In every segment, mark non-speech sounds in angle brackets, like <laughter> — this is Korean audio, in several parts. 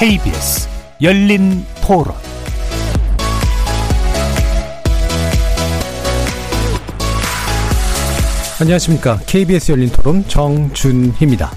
KBS 열린 토론 안녕하십니까. KBS 열린 토론 정준희입니다.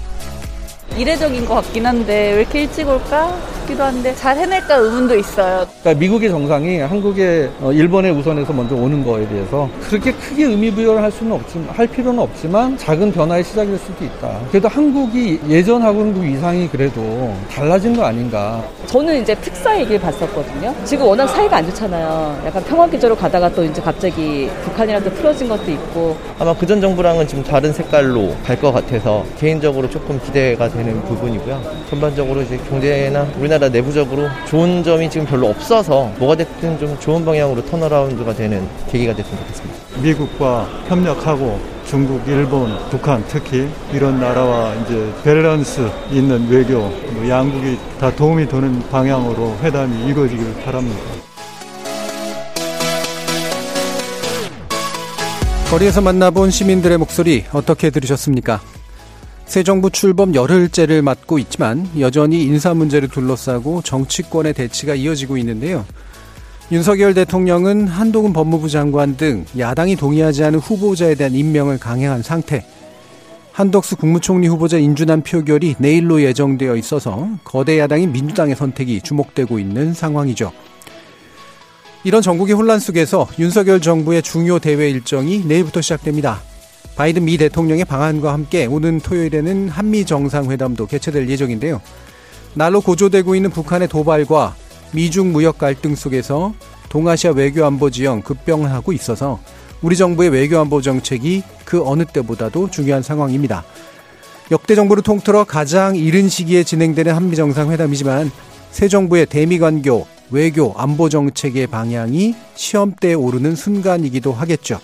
이례적인 것 같긴 한데 왜 이렇게 일찍 올까 싶기도 한데 잘 해낼까 의문도 있어요. 그러니까 미국의 정상이 한국에 어, 일본에 우선해서 먼저 오는 거에 대해서 그렇게 크게 의미 부여를 할 수는 없지만 할 필요는 없지만 작은 변화의 시작일 수도 있다. 그래도 한국이 예전하고는 그 이상이 그래도 달라진 거 아닌가. 저는 이제 특사 얘기를 봤었거든요. 지금 워낙 사이가 안 좋잖아요. 약간 평화 기조로 가다가 또 이제 갑자기 북한이랑 또 풀어진 것도 있고 아마 그전 정부랑은 지금 다른 색깔로 갈 것 같아서 개인적으로 조금 기대가 되는 부분이고요. 전반적으로 이제 경제나 우리나라 내부적으로 좋은 점이 지금 별로 없어서 뭐가 됐든 좀 좋은 방향으로 턴어라운드가 되는 계기가 됐으면 좋겠습니다. 미국과 협력하고 중국, 일본, 북한 특히 이런 나라와 이제 밸런스 있는 외교, 뭐 양국이 다 도움이 되는 방향으로 회담이 이루어지길 바랍니다. 거리에서 만나본 시민들의 목소리 어떻게 들으셨습니까? 새 정부 출범 열흘째를 맞고 있지만 여전히 인사 문제를 둘러싸고 정치권의 대치가 이어지고 있는데요. 윤석열 대통령은 한동훈 법무부 장관 등 야당이 동의하지 않은 후보자에 대한 임명을 강행한 상태. 한덕수 국무총리 후보자 인준안 표결이 내일로 예정되어 있어서 거대 야당인 민주당의 선택이 주목되고 있는 상황이죠. 이런 전국의 혼란 속에서 윤석열 정부의 중요 대회 일정이 내일부터 시작됩니다. 바이든 미 대통령의 방한과 함께 오는 토요일에는 한미 정상회담도 개최될 예정인데요. 날로 고조되고 있는 북한의 도발과 미중 무역 갈등 속에서 동아시아 외교 안보 지형 급변하고 있어서 우리 정부의 외교 안보 정책이 그 어느 때보다도 중요한 상황입니다. 역대 정부를 통틀어 가장 이른 시기에 진행되는 한미 정상회담이지만 새 정부의 대미 관교, 외교, 안보 정책의 방향이 시험대에 오르는 순간이기도 하겠죠.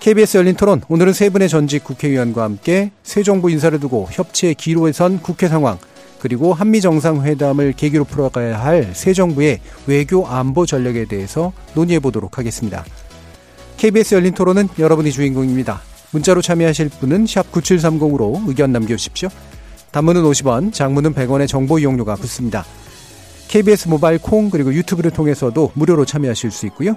KBS 열린 토론 오늘은 세 분의 전직 국회의원과 함께 새 정부 인사를 두고 협치의 기로에 선 국회 상황 그리고 한미 정상회담을 계기로 풀어가야 할 새 정부의 외교 안보 전략에 대해서 논의해 보도록 하겠습니다. KBS 열린 토론은 여러분이 주인공입니다. 문자로 참여하실 분은 9730으로 의견 남겨주십시오. 단문은 50원, 장문은 100원의 정보 이용료가 붙습니다. KBS 모바일 콩 그리고 유튜브를 통해서도 무료로 참여하실 수 있고요.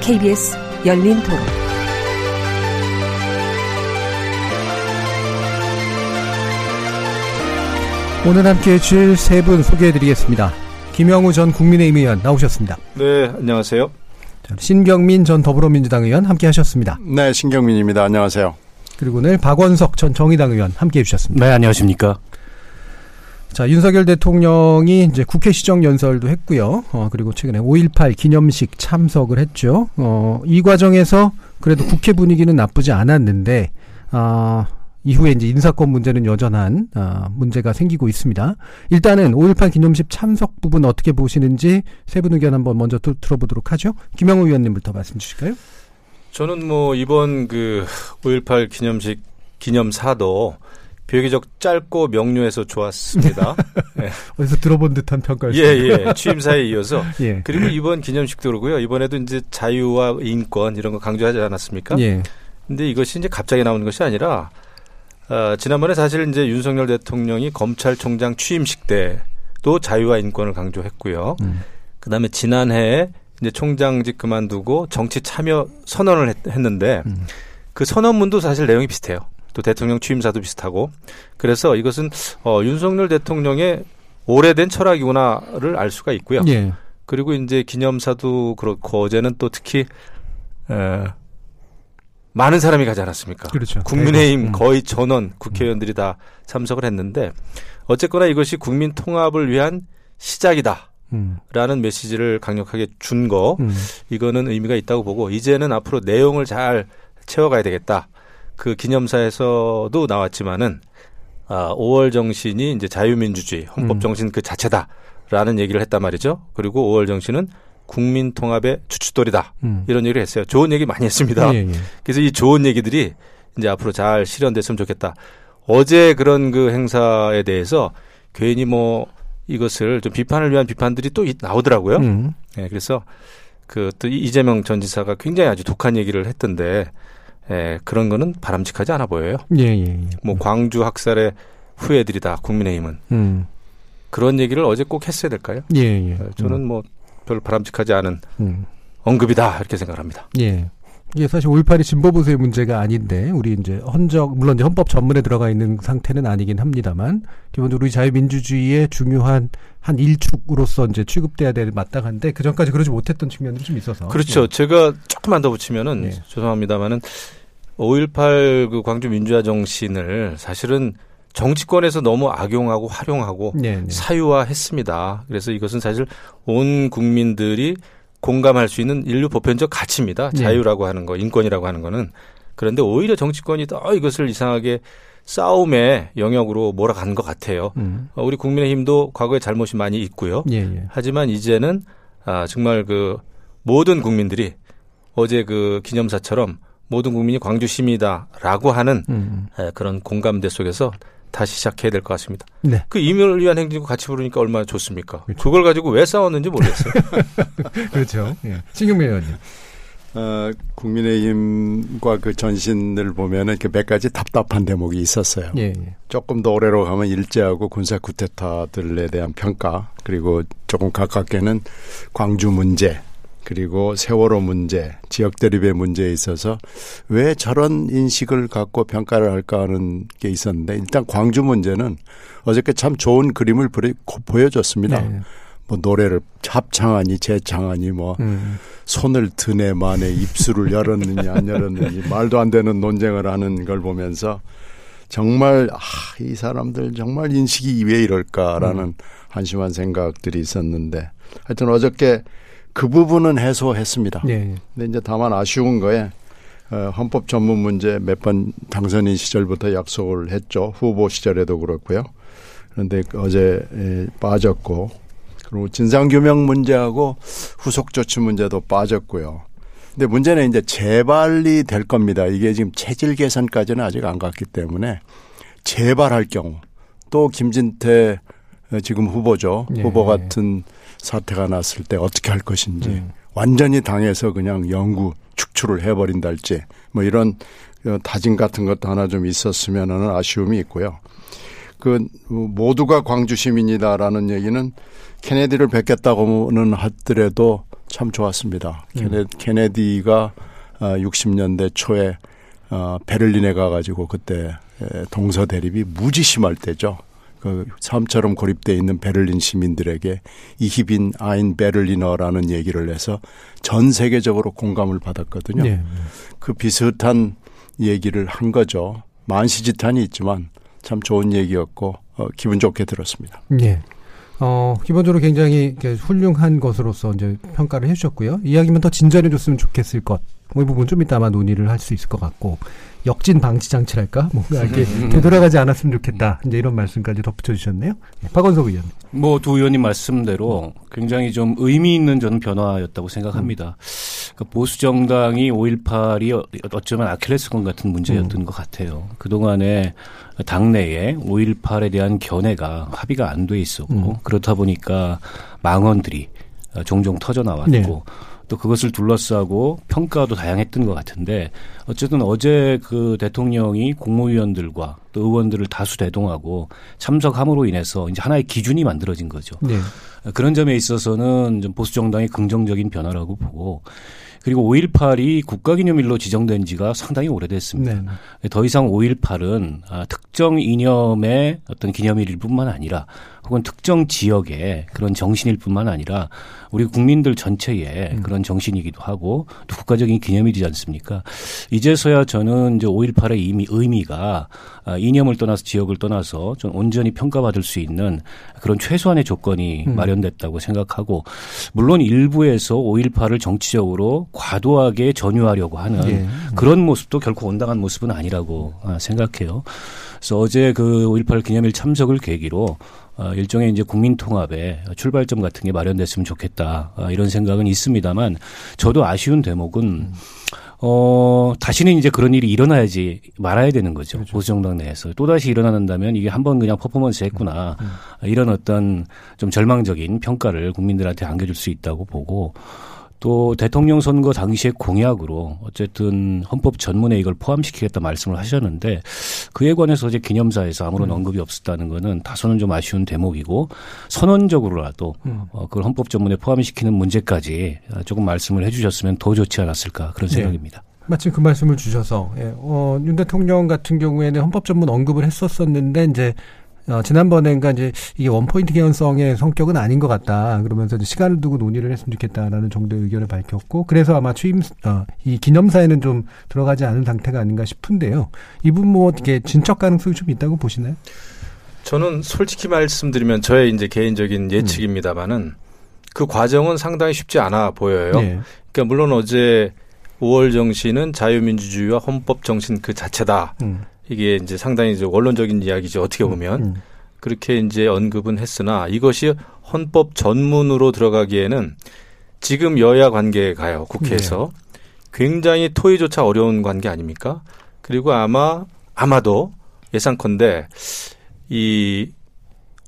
KBS 열린 토론. 오늘 함께 해주실 세 분 소개해드리겠습니다. 김영우 전 국민의힘 의원 나오셨습니다. 네, 안녕하세요. 신경민 전 더불어민주당 의원 함께 하셨습니다. 네, 신경민입니다. 안녕하세요. 그리고 오늘 박원석 전 정의당 의원 함께 해주셨습니다. 네, 안녕하십니까. 자, 윤석열 대통령이 이제 국회 시정 연설도 했고요. 어, 그리고 최근에 5.18 기념식 참석을 했죠. 어, 이 과정에서 그래도 국회 분위기는 나쁘지 않았는데, 아, 이후에 이제 인사권 문제는 여전한 아, 문제가 생기고 있습니다. 일단은 5.18 기념식 참석 부분 어떻게 보시는지 세 분 의견 한번 먼저 두, 들어보도록 하죠. 김영우 의원님부터 말씀 주실까요? 저는 뭐 이번 그 5.18 기념식 기념사도 비교적 짧고 명료해서 좋았습니다. 네. <laughs> 어디서 들어본 듯한 평가를. 예, 예. 취임사에 이어서. <laughs> 예. 그리고 이번 기념식도 그러고요. 이번에도 이제 자유와 인권 이런 거 강조하지 않았습니까? 예. 근데 이것이 이제 갑자기 나오는 것이 아니라 어, 지난번에 사실 이제 윤석열 대통령이 검찰총장 취임식 때도 자유와 인권을 강조했고요. 음. 그다음에 지난해에 이제 총장직 그만두고 정치 참여 선언을 했, 는데그 음. 선언문도 사실 내용이 비슷해요. 또 대통령 취임사도 비슷하고 그래서 이것은 어, 윤석열 대통령의 오래된 철학이구나를 알 수가 있고요. 예. 그리고 이제 기념사도 그렇고 어제는 또 특히 에, 많은 사람이 가지 않았습니까? 그렇죠. 국민의힘 음. 거의 전원 국회의원들이 다 참석을 했는데 어쨌거나 이것이 국민 통합을 위한 시작이다. 음. 라는 메시지를 강력하게 준 거, 음. 이거는 의미가 있다고 보고, 이제는 앞으로 내용을 잘 채워가야 되겠다. 그 기념사에서도 나왔지만은, 아, 5월 정신이 이제 자유민주주의, 헌법 음. 정신 그 자체다. 라는 얘기를 했단 말이죠. 그리고 오월정 씨는 국민 통합의 주춧돌이다. 음. 이런 얘기를 했어요. 좋은 얘기 많이 했습니다. 예, 예. 그래서 이 좋은 얘기들이 이제 앞으로 잘 실현됐으면 좋겠다. 어제 그런 그 행사에 대해서 괜히 뭐 이것을 좀 비판을 위한 비판들이 또 나오더라고요. 음. 예, 그래서 그 또 이재명 전 지사가 굉장히 아주 독한 얘기를 했던데 예, 그런 거는 바람직하지 않아 보여요. 예, 예, 예. 뭐 광주 학살의 후예들이 다 국민의힘은 음. 그런 얘기를 어제 꼭 했어야 될까요? 예, 예. 어, 저는 음. 뭐 별로 바람직하지 않은 음. 언급이다 이렇게 생각합니다. 예. 이게 사실 5.18이 진보보수의 문제가 아닌데 우리 이제 헌적 물론 이제 헌법 전문에 들어가 있는 상태는 아니긴 합니다만 기본적으로 우리 자유민주주의의 중요한 한 일축으로서 이제 취급돼야 될 마땅한데 그 전까지 그러지 못했던 측면들이 좀 있어서 그렇죠. 예. 제가 조금만 더 붙이면은 예. 죄송합니다만은 5.18 그 광주 민주화 정신을 사실은 정치권에서 너무 악용하고 활용하고 네, 네. 사유화했습니다. 그래서 이것은 사실 온 국민들이 공감할 수 있는 인류 보편적 가치입니다. 네. 자유라고 하는 거, 인권이라고 하는 거는. 그런데 오히려 정치권이 더 이것을 이상하게 싸움의 영역으로 몰아간 것 같아요. 음. 어, 우리 국민의힘도 과거에 잘못이 많이 있고요. 예, 예. 하지만 이제는 아, 정말 그 모든 국민들이 어제 그 기념사처럼 모든 국민이 광주 시민이다라고 하는 음. 에, 그런 공감대 속에서 다시 시작해야 될 것 같습니다. 네. 그 이민을 위한 행진곡 같이 부르니까 얼마나 좋습니까? 그렇죠. 그걸 가지고 왜 싸웠는지 모르겠어요. <laughs> 그렇죠. 예. 신경민 의원님. 어, 국민의힘과 그 전신을 보면은 그 몇 가지 답답한 대목이 있었어요. 예, 예. 조금 더 오래로 가면 일제하고 군사 쿠데타들에 대한 평가 그리고 조금 가깝게는 광주 문제 그리고 세월호 문제, 지역 대립의 문제에 있어서 왜 저런 인식을 갖고 평가를 할까 하는 게 있었는데 일단 광주 문제는 어저께 참 좋은 그림을 보여줬습니다. 네. 뭐 노래를 합창하니 재창하니 뭐 음. 손을 드네 만에 입술을 열었느냐 안 열었느냐 말도 안 되는 논쟁을 하는 걸 보면서 정말 아, 이 사람들 정말 인식이 왜 이럴까라는 음. 한심한 생각들이 있었는데 하여튼 어저께 그 부분은 해소했습니다. 네. 근데 이제 다만 아쉬운 거에 어, 헌법 전문 문제 몇 번 당선인 시절부터 약속을 했죠. 후보 시절에도 그렇고요. 그런데 어제 빠졌고 그리고 진상규명 문제하고 후속 조치 문제도 빠졌고요. 근데 문제는 이제 재발이 될 겁니다. 이게 지금 체질 개선까지는 아직 안 갔기 때문에 재발할 경우 또 김진태 어, 지금 후보죠. 네. 후보 같은 사태가 났을 때 어떻게 할 것인지 음. 완전히 당해서 그냥 영구 축출을 해버린달지 뭐 이런 어, 다짐 같은 것도 하나 좀 있었으면 하는 아쉬움이 있고요. 그 모두가 광주 시민이다라는 얘기는 케네디를 뵙겠다고는 하더라도 참 좋았습니다. 음. 케네, 디가 60년대 어, 초에 어, 베를린에 가가지고 그때 동서 대립이 무지 심할 때죠. 그 섬처럼 고립돼 있는 베를린 시민들에게 이히빈 아인 베를리너라는 얘기를 해서 전 세계적으로 공감을 받았거든요. 네. 그 비슷한 얘기를 한 거죠. 만시지탄이 있지만 참 좋은 얘기였고 어, 기분 좋게 들었습니다. 네. 어, 기본적으로 굉장히 훌륭한 것으로서 이제 평가를 해주셨고요. 이야기만 더 진전해 줬으면 좋겠을 것. 뭐 이 부분 좀 이따 아마 논의를 할 수 있을 것 같고. 역진 방지 장치랄까 뭔가 이렇게 음. 되돌아가지 않았으면 좋겠다 이제 이런 말씀까지 덧붙여 주셨네요. 네, 박원석 의원. 뭐두 의원님 말씀대로 굉장히 좀 의미 있는 저는 변화였다고 생각합니다. 그 보수 정당이 5.18이 어쩌면 아킬레스건 같은 문제였던 음. 것 같아요. 그 동안에 당내에 5.18에 대한 견해가 합의가 안 돼 있었고 음. 그렇다 보니까 망언들이 종종 터져 나왔고. 네. 또 그것을 둘러싸고 평가도 다양했던 것 같은데 어쨌든 어제 그 대통령이 국무위원들과 또 의원들을 다수 대동하고 참석함으로 인해서 이제 하나의 기준이 만들어진 거죠. 네. 그런 점에 있어서는 좀 보수 정당의 긍정적인 변화라고 보고 그리고 5.18이 국가기념일로 지정된 지가 상당히 오래됐습니다. 네. 더 이상 5.18은 아, 특정 이념의 어떤 기념일일 뿐만 아니라 혹은 특정 지역의 그런 정신일 뿐만 아니라 우리 국민들 전체의 음. 그런 정신이기도 하고 또 국가적인 기념일이지 않습니까? 이제서야 저는 이제 5.18의 의미, 의미가 아, 이념을 떠나서 지역을 떠나서 좀 온전히 평가받을 수 있는 그런 최소한의 조건이 음. 마련됐다고 생각하고 물론 일부에서 5.18을 정치적으로 과도하게 전유하려고 하는 예. 그런 모습도 결코 온당한 모습은 아니라고 아, 생각해요. 그래서 어제 그 5.18 기념일 참석을 계기로 어, 일종의 이제 국민 통합의 출발점 같은 게 마련됐으면 좋겠다 어, 이런 생각은 있습니다만 저도 아쉬운 대목은 어, 다시는 이제 그런 일이 일어나야지 말아야 되는 거죠. 그렇죠. 보수정당 내에서. 또다시 일어난다면 이게 한 번 그냥 퍼포먼스 했구나. 음, 음. 이런 어떤 좀 절망적인 평가를 국민들한테 안겨줄 수 있다고 보고 또 대통령 선거 당시의 공약으로 어쨌든 헌법 전문에 이걸 포함시키겠다 말씀을 하셨는데 그에 관해서 어제 기념사에서 아무런 음. 언급이 없었다는 거는 다소는 좀 아쉬운 대목이고 선언적으로라도 음. 어, 그걸 헌법 전문에 포함시키는 문제까지 조금 말씀을 해주셨으면 더 좋지 않았을까 그런 네. 생각입니다. 네. 마침 그 말씀을 주셔서 예, 어, 윤 대통령 같은 경우에는 헌법 전문 언급을 했었었는데 이제 어, 지난번에가 이제 이게 원포인트 개연성의 성격은 아닌 것 같다. 그러면서 이제 시간을 두고 논의를 했으면 좋겠다라는 정도의 의견을 밝혔고, 그래서 아마 취임, 어, 이 기념사에는 좀 들어가지 않은 상태가 아닌가 싶은데요. 이분 뭐 어떻게 진척 가능성이 좀 있다고 보시나요? 저는 솔직히 말씀드리면 저의 이제 개인적인 음. 예측입니다만은 음. 그 과정은 상당히 쉽지 않아 보여요. 네. 그러니까 물론 어제 5월 정신은 자유민주주의와 헌법 정신 그 자체다. 음. 이게 이제 상당히 이제 원론적인 이야기죠. 어떻게 음, 보면. 음. 그렇게 이제 언급은 했으나 이것이 헌법 전문으로 들어가기에는 지금 여야 관계에 가요. 국회에서. 네. 굉장히 토의조차 어려운 관계 아닙니까? 그리고 아마, 아마도 예상컨대 이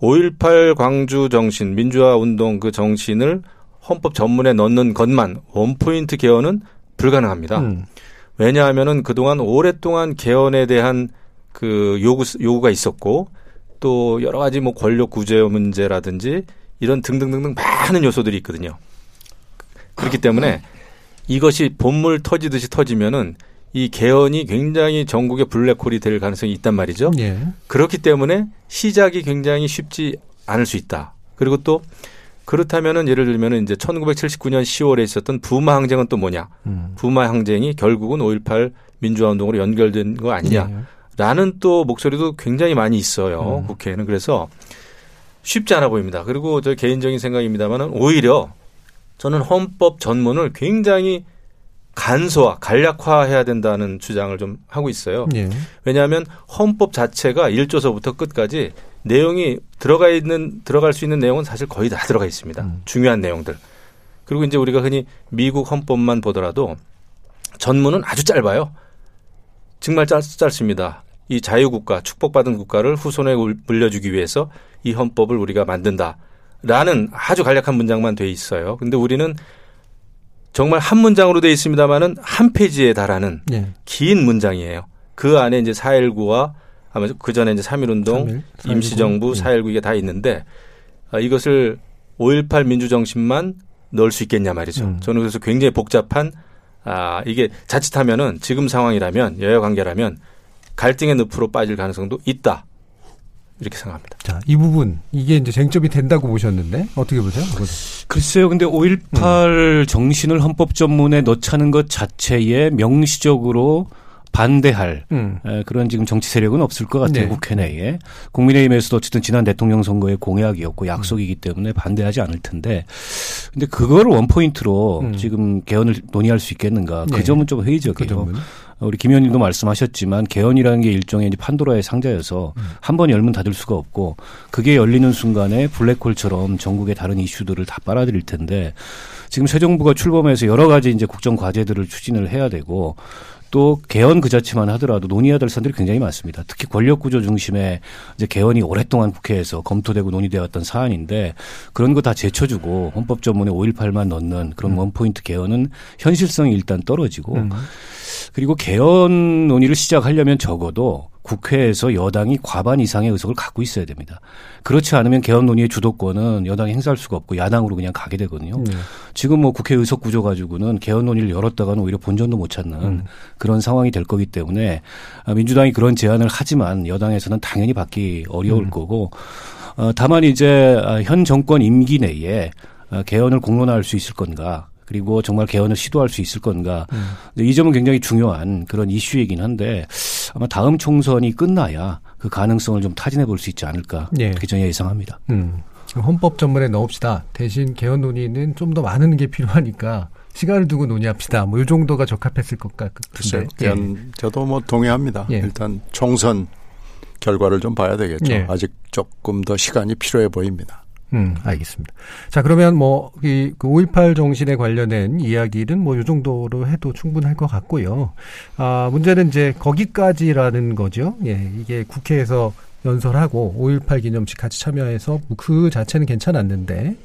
5.18 광주 정신, 민주화 운동 그 정신을 헌법 전문에 넣는 것만 원포인트 개헌은 불가능합니다. 음. 왜냐하면은 그동안 오랫동안 개헌에 대한 그 요구 요구가 있었고 또 여러 가지 뭐 권력 구제 문제라든지 이런 등등등등 많은 요소들이 있거든요. 그렇기 때문에 이것이 본물 터지듯이 터지면은 이 개헌이 굉장히 전국의 블랙홀이 될 가능성이 있단 말이죠. 예. 그렇기 때문에 시작이 굉장히 쉽지 않을 수 있다. 그리고 또 그렇다면은 예를 들면은 이제 1979년 10월에 있었던 부마 항쟁은 또 뭐냐? 음. 부마 항쟁이 결국은 5.18 민주화 운동으로 연결된 거 아니냐? 네. 라는 또 목소리도 굉장히 많이 있어요. 음. 국회에는. 그래서 쉽지 않아 보입니다. 그리고 저 개인적인 생각입니다만은 오히려 저는 헌법 전문을 굉장히 간소화, 간략화해야 된다는 주장을 좀 하고 있어요. 네. 왜냐하면 헌법 자체가 1조서부터 끝까지 내용이 들어가 있는 들어갈 수 있는 내용은 사실 거의 다 들어가 있습니다. 음. 중요한 내용들. 그리고 이제 우리가 흔히 미국 헌법만 보더라도 전문은 아주 짧아요. 정말 짧, 짧습니다. 이 자유국가, 축복받은 국가를 후손에 물려주기 위해서 이 헌법을 우리가 만든다. 라는 아주 간략한 문장만 돼 있어요. 근데 우리는 정말 한 문장으로 돼 있습니다만은 한 페이지에 달하는 네. 긴 문장이에요. 그 안에 이제 4.19와 아마 그 전에 이제 3.1운동, 임시정부, 4.19 이게 다 있는데 아, 이것을 5.18 민주정신만 넣을 수 있겠냐 말이죠. 음. 저는 그래서 굉장히 복잡한 아, 이게 자칫하면은 지금 상황이라면 여야 관계라면 갈등의 늪으로 빠질 가능성도 있다. 이렇게 생각합니다. 자, 이 부분 이게 이제 쟁점이 된다고 보셨는데 어떻게 보세요? 글쎄요. 근데 5.18 음. 정신을 헌법 전문에 넣자는 것 자체에 명시적으로 반대할 음. 그런 지금 정치 세력은 없을 것 같아요. 네. 국회 내에. 국민의힘에서도 어쨌든 지난 대통령 선거의 공약이었고 약속이기 때문에 반대하지 않을 텐데 근데 그거를 원포인트로 음. 지금 개헌을 논의할 수 있겠는가. 그 네. 점은 좀 회의적이에요. 그 우리 김 의원님도 말씀하셨지만 개헌이라는 게 일종의 이제 판도라의 상자여서 음. 한번 열면 닫을 수가 없고 그게 열리는 순간에 블랙홀처럼 전국의 다른 이슈들을 다 빨아들일 텐데 지금 새 정부가 출범해서 여러 가지 이제 국정 과제들을 추진을 해야 되고 또 개헌 그 자체만 하더라도 논의해야 될 사안들이 굉장히 많습니다. 특히 권력 구조 중심의 이제 개헌이 오랫동안 국회에서 검토되고 논의되어 왔던 사안인데 그런 거 다 제쳐주고 헌법 전문에 5.18만 넣는 그런 음. 원포인트 개헌은 현실성이 일단 떨어지고 음. 그리고 개헌 논의를 시작하려면 적어도 국회에서 여당이 과반 이상의 의석을 갖고 있어야 됩니다. 그렇지 않으면 개헌 논의의 주도권은 여당이 행사할 수가 없고 야당으로 그냥 가게 되거든요. 네. 지금 뭐 국회 의석 구조 가지고는 개헌 논의를 열었다가는 오히려 본전도 못 찾는 음. 그런 상황이 될 거기 때문에 민주당이 그런 제안을 하지만 여당에서는 당연히 받기 어려울 음. 거고 어, 다만 이제 현 정권 임기 내에 개헌을 공론화할 수 있을 건가 그리고 정말 개헌을 시도할 수 있을 건가. 음. 이 점은 굉장히 중요한 그런 이슈이긴 한데 아마 다음 총선이 끝나야 그 가능성을 좀 타진해 볼 수 있지 않을까. 예. 그렇게 저는 예상합니다. 음. 헌법 전문에 넣읍시다. 대신 개헌 논의는 좀 더 많은 게 필요하니까 시간을 두고 논의합시다. 뭐 이 정도가 적합했을 것 같은데. 글쎄요. 예. 저도 뭐 동의합니다. 예. 일단 총선 결과를 좀 봐야 되겠죠. 네. 아직 조금 더 시간이 필요해 보입니다. 음, 알겠습니다. 자, 그러면 뭐, 이, 그 5.18 정신에 관련된 이야기는 뭐, 요 정도로 해도 충분할 것 같고요. 아, 문제는 이제 거기까지라는 거죠. 예, 이게 국회에서 연설하고 5.18 기념식 같이 참여해서 그 자체는 괜찮았는데,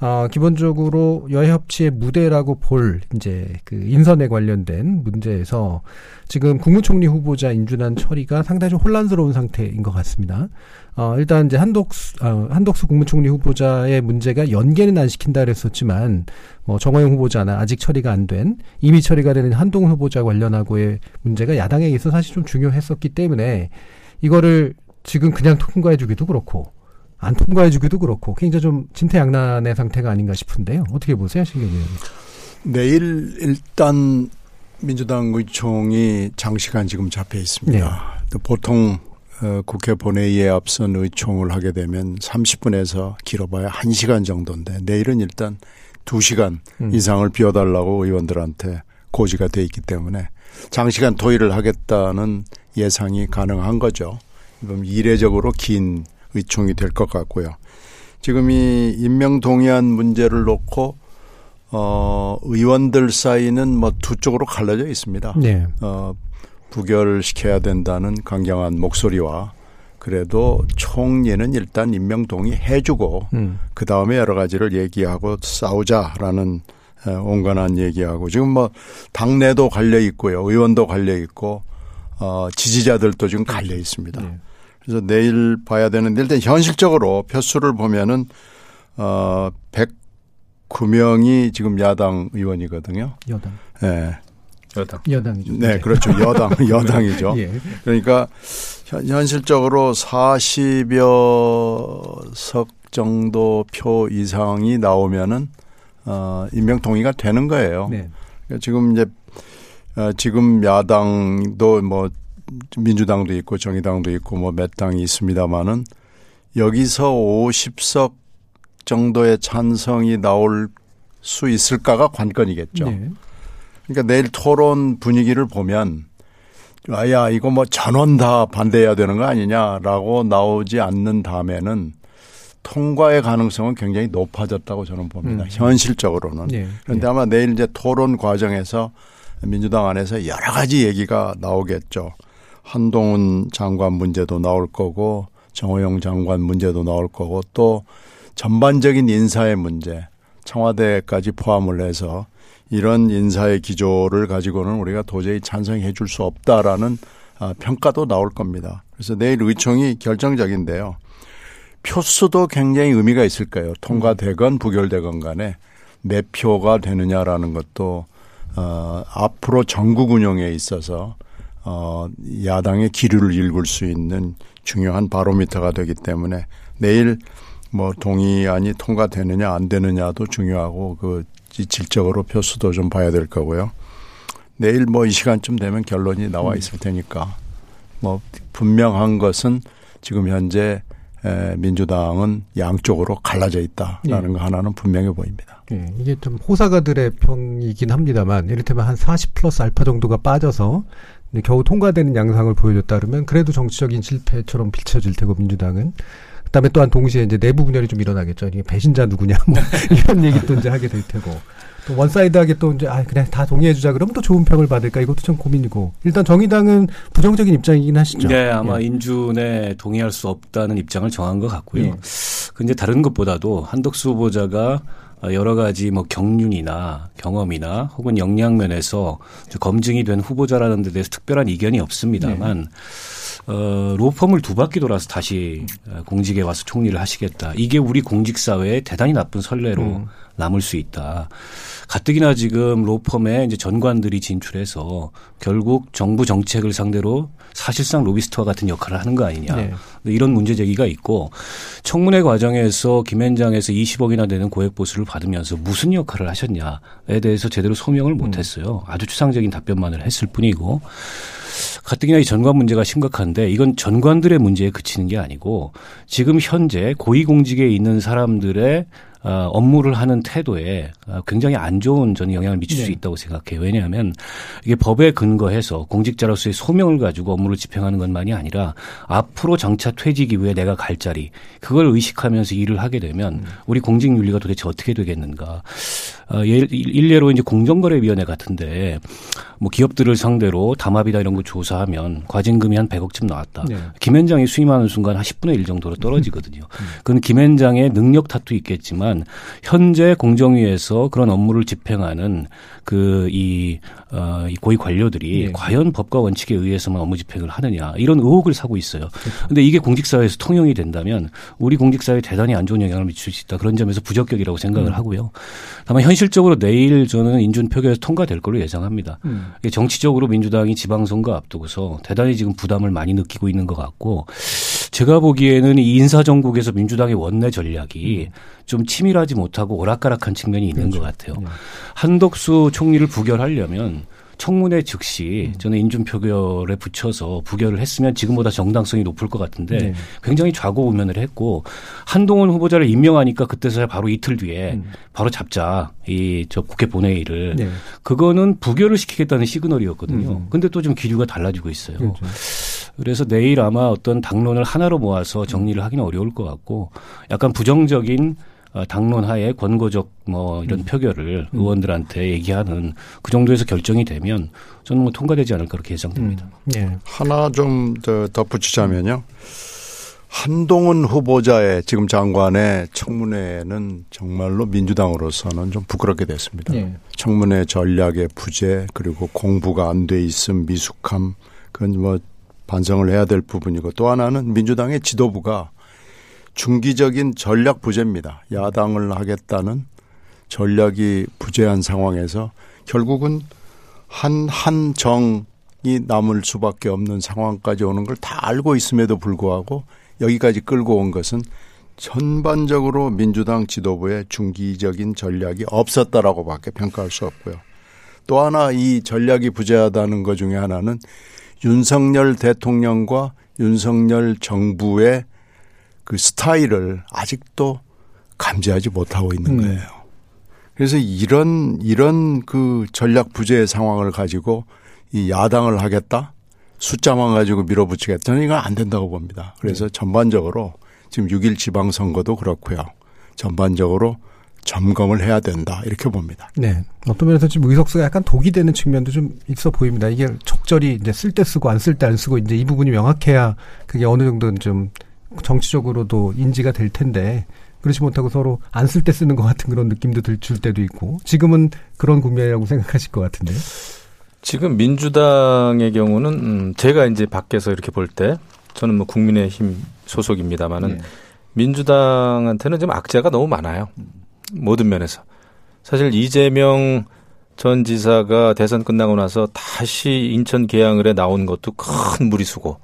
어, 기본적으로 여협치의 무대라고 볼 이제 그 인선에 관련된 문제에서 지금 국무총리 후보자 인준안 처리가 상당히 좀 혼란스러운 상태인 것 같습니다. 어, 일단 이제 한독수, 어, 한독수 국무총리 후보자의 문제가 연계는 안 시킨다 그랬었지만, 뭐 정호영 후보자나 아직 처리가 안 된, 이미 처리가 되는 한동 후보자 관련하고의 문제가 야당에 있어 사실 좀 중요했었기 때문에 이거를 지금 그냥 통과해 주기도 그렇고, 안 통과해 주기도 그렇고 굉장히 좀 진퇴양난의 상태가 아닌가 싶은데요. 어떻게 보세요, 신경 의원님? 내일 일단 민주당 의총이 장시간 지금 잡혀 있습니다. 네. 보통 어, 국회 본회의에 앞선 의총을 하게 되면 30분에서 길어봐야 1시간 정도인데 내일은 일단 2시간 음. 이상을 비워달라고 의원들한테 고지가 돼 있기 때문에 장시간 토의를 하겠다는 예상이 가능한 거죠. 그럼 이례적으로 긴 의총이 될 것 같고요. 지금 이 임명 동의안 문제를 놓고 어 의원들 사이는 뭐 두 쪽으로 갈라져 있습니다. 네. 어 부결시켜야 된다는 강경한 목소리와 그래도 총리는 일단 임명 동의해주고 음. 그 다음에 여러 가지를 얘기하고 싸우자라는 온건한 얘기하고 지금 뭐 당내도 갈려 있고요, 의원도 갈려 있고 어 지지자들도 지금 갈려 있습니다. 네. 그래서 내일 봐야 되는데 일단 현실적으로 표수를 보면은 어 109명이 지금 야당 의원이거든요. 여당. 예. 네. 여당. 여당이죠. 네, 네. 그렇죠. 여당, <laughs> 여당이죠. 예. 그러니까 현 실적으로 40여 석 정도 표 이상이 나오면은 어 임명 동의가 되는 거예요. 네. 그러니까 지금 이제 어 지금 야당도 뭐 민주당도 있고 정의당도 있고 뭐 몇 당이 있습니다만은 여기서 50석 정도의 찬성이 나올 수 있을까가 관건이겠죠. 네. 그러니까 내일 토론 분위기를 보면 아야 이거 뭐 전원 다 반대해야 되는 거 아니냐라고 나오지 않는 다음에는 통과의 가능성은 굉장히 높아졌다고 저는 봅니다. 음. 현실적으로는. 네. 그런데 네. 아마 내일 이제 토론 과정에서 민주당 안에서 여러 가지 얘기가 나오겠죠. 한동훈 장관 문제도 나올 거고 정호영 장관 문제도 나올 거고 또 전반적인 인사의 문제 청와대까지 포함을 해서 이런 인사의 기조를 가지고는 우리가 도저히 찬성해 줄 수 없다라는 아, 평가도 나올 겁니다. 그래서 내일 의총이 결정적인데요. 표수도 굉장히 의미가 있을 거예요. 통과되건 부결되건 간에 몇 표가 되느냐라는 것도 어, 앞으로 전국 운영에 있어서 어, 야당의 기류를 읽을 수 있는 중요한 바로미터가 되기 때문에 내일 뭐 동의안이 통과되느냐 안 되느냐도 중요하고 그 질적으로 표수도 좀 봐야 될 거고요. 내일 뭐 이 시간쯤 되면 결론이 나와 음. 있을 테니까 뭐 분명한 것은 지금 현재 에, 민주당은 양쪽으로 갈라져 있다라는 예. 거 하나는 분명해 보입니다. 예, 이게 좀 호사가들의 평이긴 합니다만 이를테면 한 40 플러스 알파 정도가 빠져서 겨우 통과되는 양상을 보여줬다 그러면 그래도 정치적인 실패처럼 비춰질 테고 민주당은 그다음에 또한 동시에 이제 내부 분열이 좀 일어나겠죠. 이게 배신자 누구냐 뭐 <laughs> 이런 얘기 또 이제 하게 될 테고 또 one side하게 또 이제 아 그냥 다 동의해주자 그러면 또 좋은 평을 받을까 이것도 좀 고민이고 일단 정의당은 부정적인 입장이긴 하시죠. 네, 아마 예. 인준에 동의할 수 없다는 입장을 정한 것 같고요. 예. 근데 다른 것보다도 한덕수 후보자가 여러 가지 뭐 경륜이나 경험이나 혹은 역량 면에서 검증이 된 후보자라는 데 대해서 특별한 이견이 없습니다만 네. 어, 로펌을 두 바퀴 돌아서 다시 공직에 와서 총리를 하시겠다. 이게 우리 공직 사회에 대단히 나쁜 선례로 음. 남을 수 있다. 가뜩이나 지금 로펌에 이제 전관들이 진출해서 결국 정부 정책을 상대로 사실상 로비스트와 같은 역할을 하는 거 아니냐. 네. 이런 문제 제기가 있고 청문회 과정에서 김현장에서 20억이나 되는 고액 보수를 받으면서 무슨 역할을 하셨냐에 대해서 제대로 소명을 못 음. 했어요. 아주 추상적인 답변만을 했을 뿐이고 가뜩이나 이 전관 문제가 심각한데 이건 전관들의 문제에 그치는 게 아니고 지금 현재 고위공직에 있는 사람들의 어, 업무를 하는 태도에 어, 굉장히 안 좋은 저는 영향을 미칠 네. 수 있다고 생각해요. 왜냐하면 이게 법에 근거해서 공직자로서의 소명을 가지고 업무를 집행하는 것만이 아니라 앞으로 장차 퇴직 이후에 내가 갈 자리 그걸 의식하면서 일을 하게 되면 음. 우리 공직 윤리가 도대체 어떻게 되겠는가? 어, 일례로 이제 공정거래위원회 같은데 뭐 기업들을 상대로 담합이다 이런 거 조사하면 과징금이 한 100억쯤 나왔다. 네. 김현장이 수임하는 순간 한 10분의 1 정도로 떨어지거든요. <laughs> 음. 그건 김현장의 능력 탓도 있겠지만 현재 공정위에서 그런 업무를 집행하는 그이 어, 이 고위 관료들이 네. 과연 법과 원칙에 의해서만 업무 집행을 하느냐 이런 의혹을 사고 있어요. 그런데 이게 공직사회에서 통용이 된다면 우리 공직사회에 대단히 안 좋은 영향을 미칠 수 있다. 그런 점에서 부적격이라고 생각을 음. 하고요. 다만 현실적으로 내일 저는 인준 표결에서 통과될 걸로 예상합니다. 음. 정치적으로 민주당이 지방선거 앞두고서 대단히 지금 부담을 많이 느끼고 있는 것 같고 제가 보기에는 이 인사정국에서 민주당의 원내 전략이 음. 좀 치밀하지 못하고 오락가락한 측면이 있는 그렇죠. 것 같아요. 네. 한덕수 총리를 부결하려면 청문회 즉시 음. 저는 인준 표결에 붙여서 부결을 했으면 지금보다 정당성이 높을 것 같은데 네. 굉장히 좌고우면을 했고 한동훈 후보자를 임명하니까 그때서야 바로 이틀 뒤에 음. 바로 잡자 이 저 국회 본회의를 네. 그거는 부결을 시키겠다는 시그널이었거든요. 음. 근데 또 좀 기류가 달라지고 있어요. 그렇죠. 그래서 내일 아마 어떤 당론을 하나로 모아서 정리를 하기는 어려울 것 같고 약간 부정적인 어, 당론하에 권고적 뭐 이런 음. 표결을 음. 의원들한테 얘기하는 그 정도에서 결정이 되면 저는 뭐 통과되지 않을까 그렇게 예상됩니다. 음. 예. 하나 좀 더 덧붙이자면요. 한동훈 후보자의 지금 장관의 청문회는 정말로 민주당으로서는 좀 부끄럽게 됐습니다. 예. 청문회 전략의 부재 그리고 공부가 안 돼 있음 미숙함 그건 뭐 반성을 해야 될 부분이고 또 하나는 민주당의 지도부가 중기적인 전략 부재입니다. 야당을 하겠다는 전략이 부재한 상황에서 결국은 한, 한 정이 남을 수밖에 없는 상황까지 오는 걸 다 알고 있음에도 불구하고 여기까지 끌고 온 것은 전반적으로 민주당 지도부의 중기적인 전략이 없었다라고 밖에 평가할 수 없고요. 또 하나 이 전략이 부재하다는 것 중에 하나는 윤석열 대통령과 윤석열 정부의 그 스타일을 아직도 감지하지 못하고 있는 음. 거예요. 그래서 이런 이런 그 전략 부재의 상황을 가지고 이 야당을 하겠다 숫자만 가지고 밀어붙이겠다 저는 이건 안 된다고 봅니다. 그래서 네. 전반적으로 지금 6일 지방선거도 그렇고요. 전반적으로 점검을 해야 된다 이렇게 봅니다. 네. 어떤 면에서 지금 의석수가 약간 독이 되는 측면도 좀 있어 보입니다. 이게 적절히 이제 쓸 때 쓰고 안 쓸 때 안 쓰고 이제 이 부분이 명확해야 그게 어느 정도는 좀 정치적으로도 인지가 될 텐데 그렇지 못하고 서로 안 쓸 때 쓰는 것 같은 그런 느낌도 들 줄 때도 있고 지금은 그런 국면이라고 생각하실 것 같은데요. 지금 민주당의 경우는 음 제가 이제 밖에서 이렇게 볼 때 저는 뭐 국민의힘 소속입니다만은 네. 민주당한테는 좀 악재가 너무 많아요. 모든 면에서. 사실 이재명 전 지사가 대선 끝나고 나서 다시 인천 계양을에 나온 것도 큰 무리수고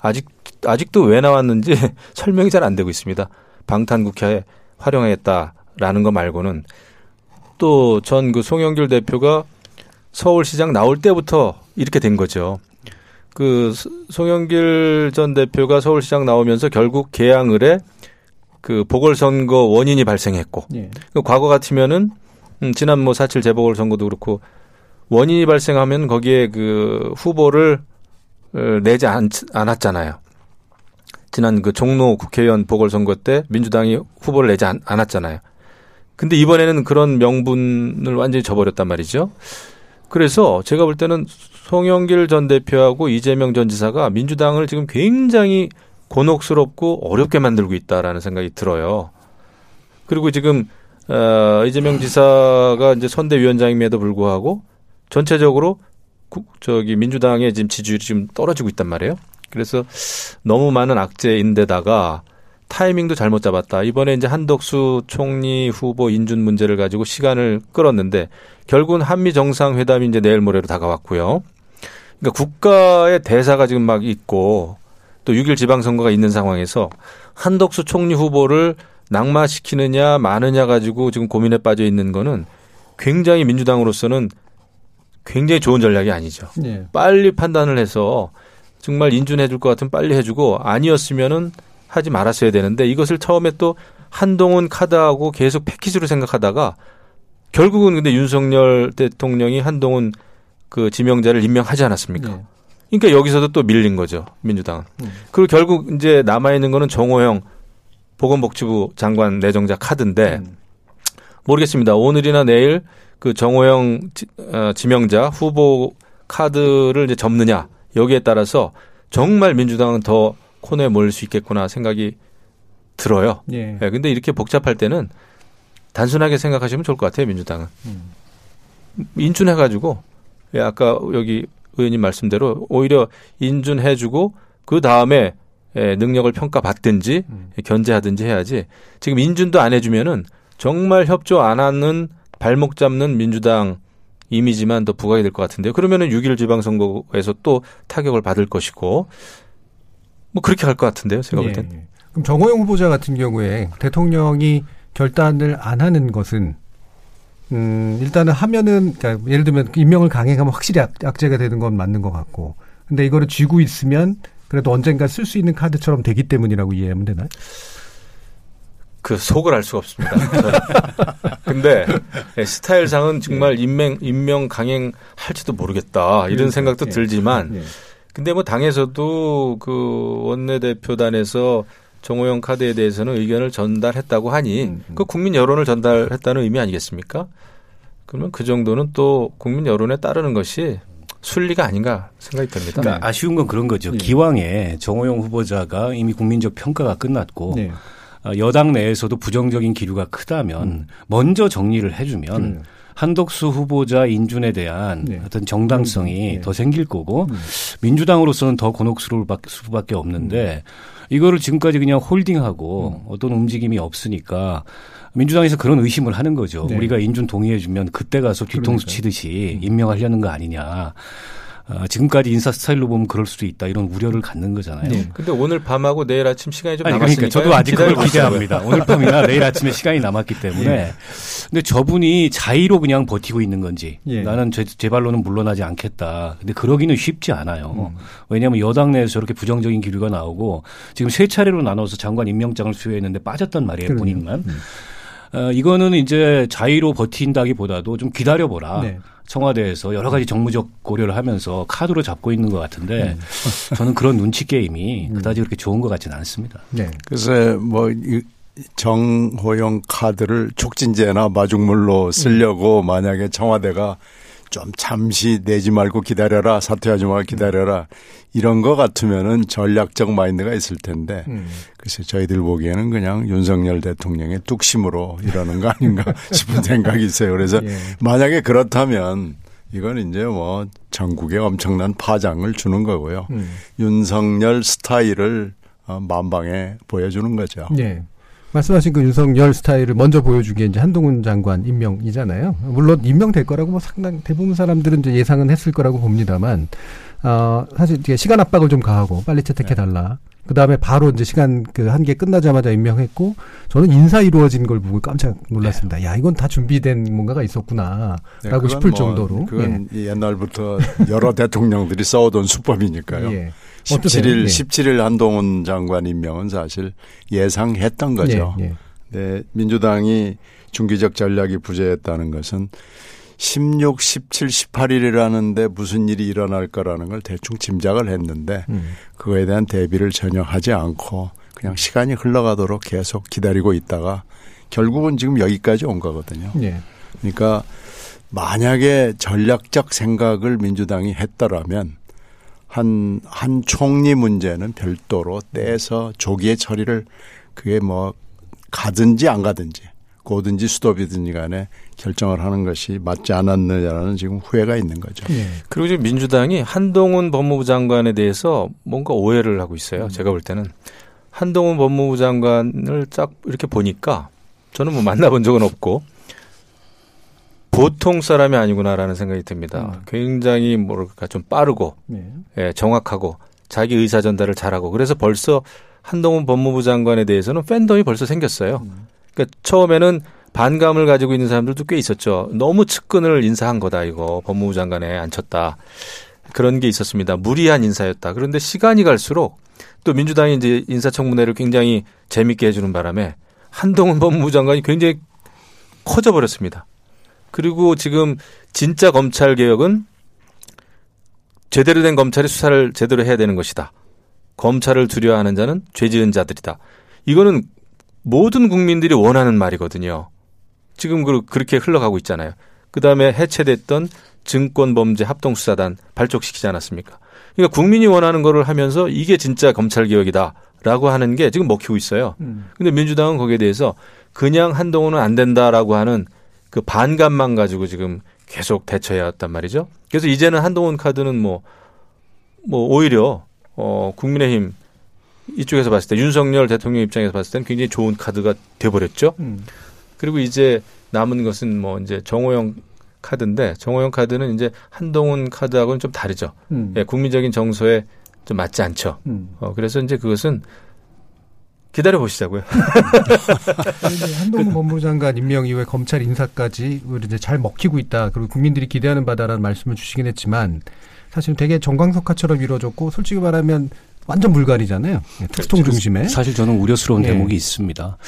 아직 아직도 왜 나왔는지 <laughs> 설명이 잘 안 되고 있습니다. 방탄국회에 활용했다라는 거 말고는 또 전 그 송영길 대표가 서울시장 나올 때부터 이렇게 된 거죠. 그 송영길 전 대표가 서울시장 나오면서 결국 개항을 해 그 보궐선거 원인이 발생했고 네. 그 과거 같으면은 음, 지난 뭐 사칠 재보궐선거도 그렇고 원인이 발생하면 거기에 그 후보를 어, 내지 않, 않았잖아요. 지난 그 종로 국회의원 보궐선거 때 민주당이 후보를 내지 않, 않았잖아요. 근데 이번에는 그런 명분을 완전히 저버렸단 말이죠. 그래서 제가 볼 때는 송영길 전 대표하고 이재명 전 지사가 민주당을 지금 굉장히 곤혹스럽고 어렵게 만들고 있다라는 생각이 들어요. 그리고 지금 어, 이재명 지사가 이제 선대위원장임에도 불구하고 전체적으로 국, 저기 민주당의 지금 지지율이 지금 떨어지고 있단 말이에요. 그래서 너무 많은 악재인데다가 타이밍도 잘못 잡았다. 이번에 이제 한덕수 총리 후보 인준 문제를 가지고 시간을 끌었는데 결국은 한미 정상회담이 이제 내일 모레로 다가왔고요. 그러니까 국가의 대사가 지금 막 있고 또 6일 지방선거가 있는 상황에서 한덕수 총리 후보를 낙마시키느냐 마느냐 가지고 지금 고민에 빠져 있는 거는 굉장히 민주당으로서는 굉장히 좋은 전략이 아니죠. 네. 빨리 판단을 해서 정말 인준해 줄 것 같으면 빨리 해주고 아니었으면은 하지 말았어야 되는데 이것을 처음에 또 한동훈 카드하고 계속 패키지로 생각하다가 결국은 근데 윤석열 대통령이 한동훈 그 지명자를 임명하지 않았습니까? 네. 그러니까 여기서도 또 밀린 거죠 민주당은. 음. 그리고 결국 이제 남아 있는 거는 정호영 보건복지부 장관 내정자 카드인데 음. 모르겠습니다. 오늘이나 내일 그 정호영 어, 지명자 후보 카드를 이제 접느냐 여기에 따라서 정말 민주당은 더 코너에 몰릴 수 있겠구나 생각이 들어요. 예. 예. 근데 이렇게 복잡할 때는 단순하게 생각하시면 좋을 것 같아요, 민주당은. 음. 인준해가지고, 예, 아까 여기 의원님 말씀대로 오히려 인준해주고 그 다음에 예, 능력을 평가받든지 음. 견제하든지 해야지 지금 인준도 안 해주면은 정말 협조 안 하는 발목 잡는 민주당 이미지만 더 부각이 될 것 같은데요. 그러면은 6일 지방선거에서 또 타격을 받을 것이고 뭐 그렇게 갈 것 같은데요. 제가 볼 땐. 예, 예. 그럼 정호영 후보자 같은 경우에 대통령이 결단을 안 하는 것은 음, 일단은 하면은, 그러니까 예를 들면 임명을 강행하면 확실히 악, 악재가 되는 건 맞는 것 같고. 근데 이거를 쥐고 있으면 그래도 언젠가 쓸 수 있는 카드처럼 되기 때문이라고 이해하면 되나요? 그 속을 알 수가 없습니다. 근데 예, 스타일상은 정말 임명 임명 강행 할지도 모르겠다 이런 생각도 예. 들지만 예. 근데 뭐 당에서도 그 원내 대표단에서 정호영 카드에 대해서는 의견을 전달했다고 하니 음, 음. 그 국민 여론을 전달했다는 의미 아니겠습니까? 그러면 그 정도는 또 국민 여론에 따르는 것이 순리가 아닌가 생각이 듭니다. 그러니까 아쉬운 건 그런 거죠. 네. 기왕에 정호영 후보자가 이미 국민적 평가가 끝났고 네. 어, 여당 내에서도 부정적인 기류가 크다면 음. 먼저 정리를 해주면 음. 한덕수 후보자 인준에 대한 네. 어떤 정당성이 음. 네. 더 생길 거고 음. 민주당으로서는 더 곤혹스러울 수밖에 없는데 음. 이거를 지금까지 그냥 홀딩하고 음. 어떤 움직임이 없으니까 민주당에서 그런 의심을 하는 거죠. 네. 우리가 인준 동의해주면 그때 가서 뒤통수 치듯이 임명하려는 거 아니냐. 어, 지금까지 인사 스타일로 보면 그럴 수도 있다 이런 우려를 갖는 거잖아요. 네. 근데 오늘 밤하고 내일 아침 시간이 좀 남았으니까 그러니까 저도 아직 그걸 기대합니다. 오늘 밤이나 내일 아침에 <laughs> 시간이 남았기 때문에. 예. 근데 저분이 자의로 그냥 버티고 있는 건지 예. 나는 제, 제 발로는 물러나지 않겠다. 근데 그러기는 쉽지 않아요. 음. 왜냐하면 여당 내에서 저렇게 부정적인 기류가 나오고 지금 세 차례로 나눠서 장관 임명장을 수여했는데 빠졌단 말이에요 그러네요. 본인만. 음. 어, 이거는 이제 자의로 버틴다기보다도 좀 기다려보라. 네. 청와대에서 여러 가지 정무적 고려를 하면서 카드로 잡고 있는 것 같은데 음. <laughs> 저는 그런 눈치 게임이 음. 그다지 그렇게 좋은 것 같지는 않습니다. 네. 그래서 뭐 정호영 카드를 촉진제나 마중물로 쓰려고 음. 만약에 청와대가 좀 잠시 내지 말고 기다려라 사퇴 하지 말고 기다려라 이런 거 같으면은 전략적 마인드가 있을 텐데 음. 글쎄 저희들 보기에는 그냥 윤석열 대통령의 뚝심으로 이러는 거 아닌가 <laughs> 싶은 생각이 있어요. 그래서 예. 만약에 그렇다면 이건 이제 뭐 전국에 엄청난 파장을 주는 거고요. 음. 윤석열 스타일을 어, 만방에 보여주는 거죠. 네. 말씀하신 그 윤석열 스타일을 먼저 보여주기 이제 한동훈 장관 임명이잖아요. 물론 임명될 거라고 뭐 상당 대부분 사람들은 이제 예상은 했을 거라고 봅니다만 어 사실 이게 시간 압박을 좀 가하고 빨리 채택해 달라. 네. 그 다음에 바로 이제 시간 그한개 끝나자마자 임명했고 저는 인사 이루어진 걸 보고 깜짝 놀랐습니다. 네. 야 이건 다 준비된 뭔가가 있었구나라고 네, 싶을 뭐 정도로. 그건 예. 옛날부터 여러 <laughs> 대통령들이 써오던 수법이니까요. 예. 17일 네. 17일 한동훈 장관 임명은 사실 예상했던 거죠. 네, 네. 네, 민주당이 중기적 전략이 부재했다는 것은 16, 17, 18일이라는데 무슨 일이 일어날 거라는 걸 대충 짐작을 했는데 음. 그거에 대한 대비를 전혀 하지 않고 그냥 시간이 흘러가도록 계속 기다리고 있다가 결국은 지금 여기까지 온 거거든요. 네. 그러니까 만약에 전략적 생각을 민주당이 했더라면 한, 한 총리 문제는 별도로 떼서 조기에 처리를 그게 뭐 가든지 안 가든지 고든지 수도비든지 간에 결정을 하는 것이 맞지 않았느냐라는 지금 후회가 있는 거죠. 네. 그리고 지금 민주당이 한동훈 법무부 장관에 대해서 뭔가 오해를 하고 있어요. 음. 제가 볼 때는 한동훈 법무부 장관을 쫙 이렇게 보니까 저는 뭐 만나본 적은 없고 보통 사람이 아니구나라는 생각이 듭니다. 음. 굉장히 뭐랄까 좀 빠르고 네. 예, 정확하고 자기 의사 전달을 잘하고 그래서 벌써 한동훈 법무부 장관에 대해서는 팬덤이 벌써 생겼어요. 음. 그러니까 처음에는 반감을 가지고 있는 사람들도 꽤 있었죠. 너무 측근을 인사한 거다 이거 법무부 장관에 앉혔다 그런 게 있었습니다. 무리한 인사였다. 그런데 시간이 갈수록 또 민주당이 이제 인사청문회를 굉장히 재밌게 해주는 바람에 한동훈 법무부 장관이 굉장히 커져 버렸습니다. 그리고 지금 진짜 검찰 개혁은 제대로 된 검찰이 수사를 제대로 해야 되는 것이다. 검찰을 두려워하는 자는 죄 지은 자들이다. 이거는 모든 국민들이 원하는 말이거든요. 지금 그렇게 흘러가고 있잖아요. 그 다음에 해체됐던 증권범죄 합동수사단 발족시키지 않았습니까? 그러니까 국민이 원하는 거를 하면서 이게 진짜 검찰개혁이다라고 하는 게 지금 먹히고 있어요. 음. 근데 민주당은 거기에 대해서 그냥 한동훈은 안 된다라고 하는 그 반감만 가지고 지금 계속 대처해 왔단 말이죠. 그래서 이제는 한동훈 카드는 뭐, 뭐 오히려, 어, 국민의힘 이쪽에서 봤을 때 윤석열 대통령 입장에서 봤을 때는 굉장히 좋은 카드가 돼버렸죠. 음. 그리고 이제 남은 것은 뭐 이제 정호영 카드인데 정호영 카드는 이제 한동훈 카드하고는 좀 다르죠. 음. 예, 국민적인 정서에 좀 맞지 않죠. 음. 어, 그래서 이제 그것은 기다려 보시자고요. 한동훈 법무부 장관 임명 이후에 검찰 인사까지 이제 잘 먹히고 있다. 그리고 국민들이 기대하는 바다라는 말씀을 주시긴 했지만 사실은 되게 정광석화처럼 이루어졌고 솔직히 말하면 완전 불가리잖아요. 예, 특통 그렇죠. 중심에. 사실 저는 우려스러운 네. 대목이 있습니다.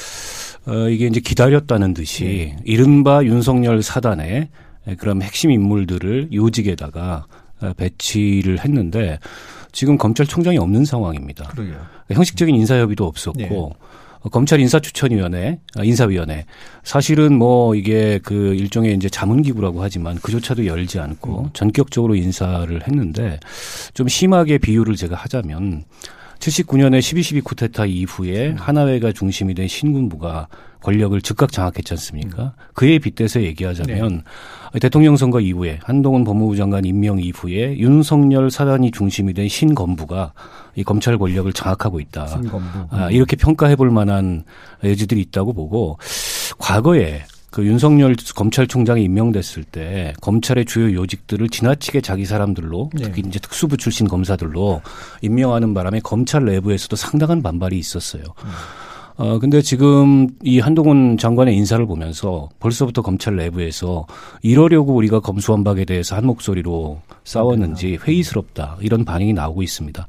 어, 이게 이제 기다렸다는 듯이 네. 이른바 윤석열 사단의 그런 핵심 인물들을 요직에다가 어, 배치를 했는데 지금 검찰총장이 없는 상황입니다. 그러게요. 형식적인 인사협의도 없었고 네. 검찰 인사추천위원회, 아, 인사위원회. 사실은 뭐 이게 그 일종의 이제 자문기구라고 하지만 그조차도 열지 않고 음. 전격적으로 인사를 했는데 좀 심하게 비유를 제가 하자면 79년에 12.12 쿠데타 이후에 음. 하나회가 중심이 된 신군부가 권력을 즉각 장악했지 않습니까? 음. 그에 빗대서 얘기하자면 네. 대통령 선거 이후에 한동훈 법무부 장관 임명 이후에 윤석열 사단이 중심이 된 신검부가 이 검찰 권력을 장악하고 있다. 신검부. 아, 이렇게 평가해 볼 만한 여지들이 있다고 보고 과거에 그 윤석열 검찰총장이 임명됐을 때 검찰의 주요 요직들을 지나치게 자기 사람들로 네. 특히 이제 특수부 출신 검사들로 임명하는 바람에 검찰 내부에서도 상당한 반발이 있었어요. 음. 어, 근데 지금 이 한동훈 장관의 인사를 보면서 벌써부터 검찰 내부에서 이러려고 우리가 검수완박에 대해서 한 목소리로 싸웠는지 회의스럽다. 이런 반응이 나오고 있습니다.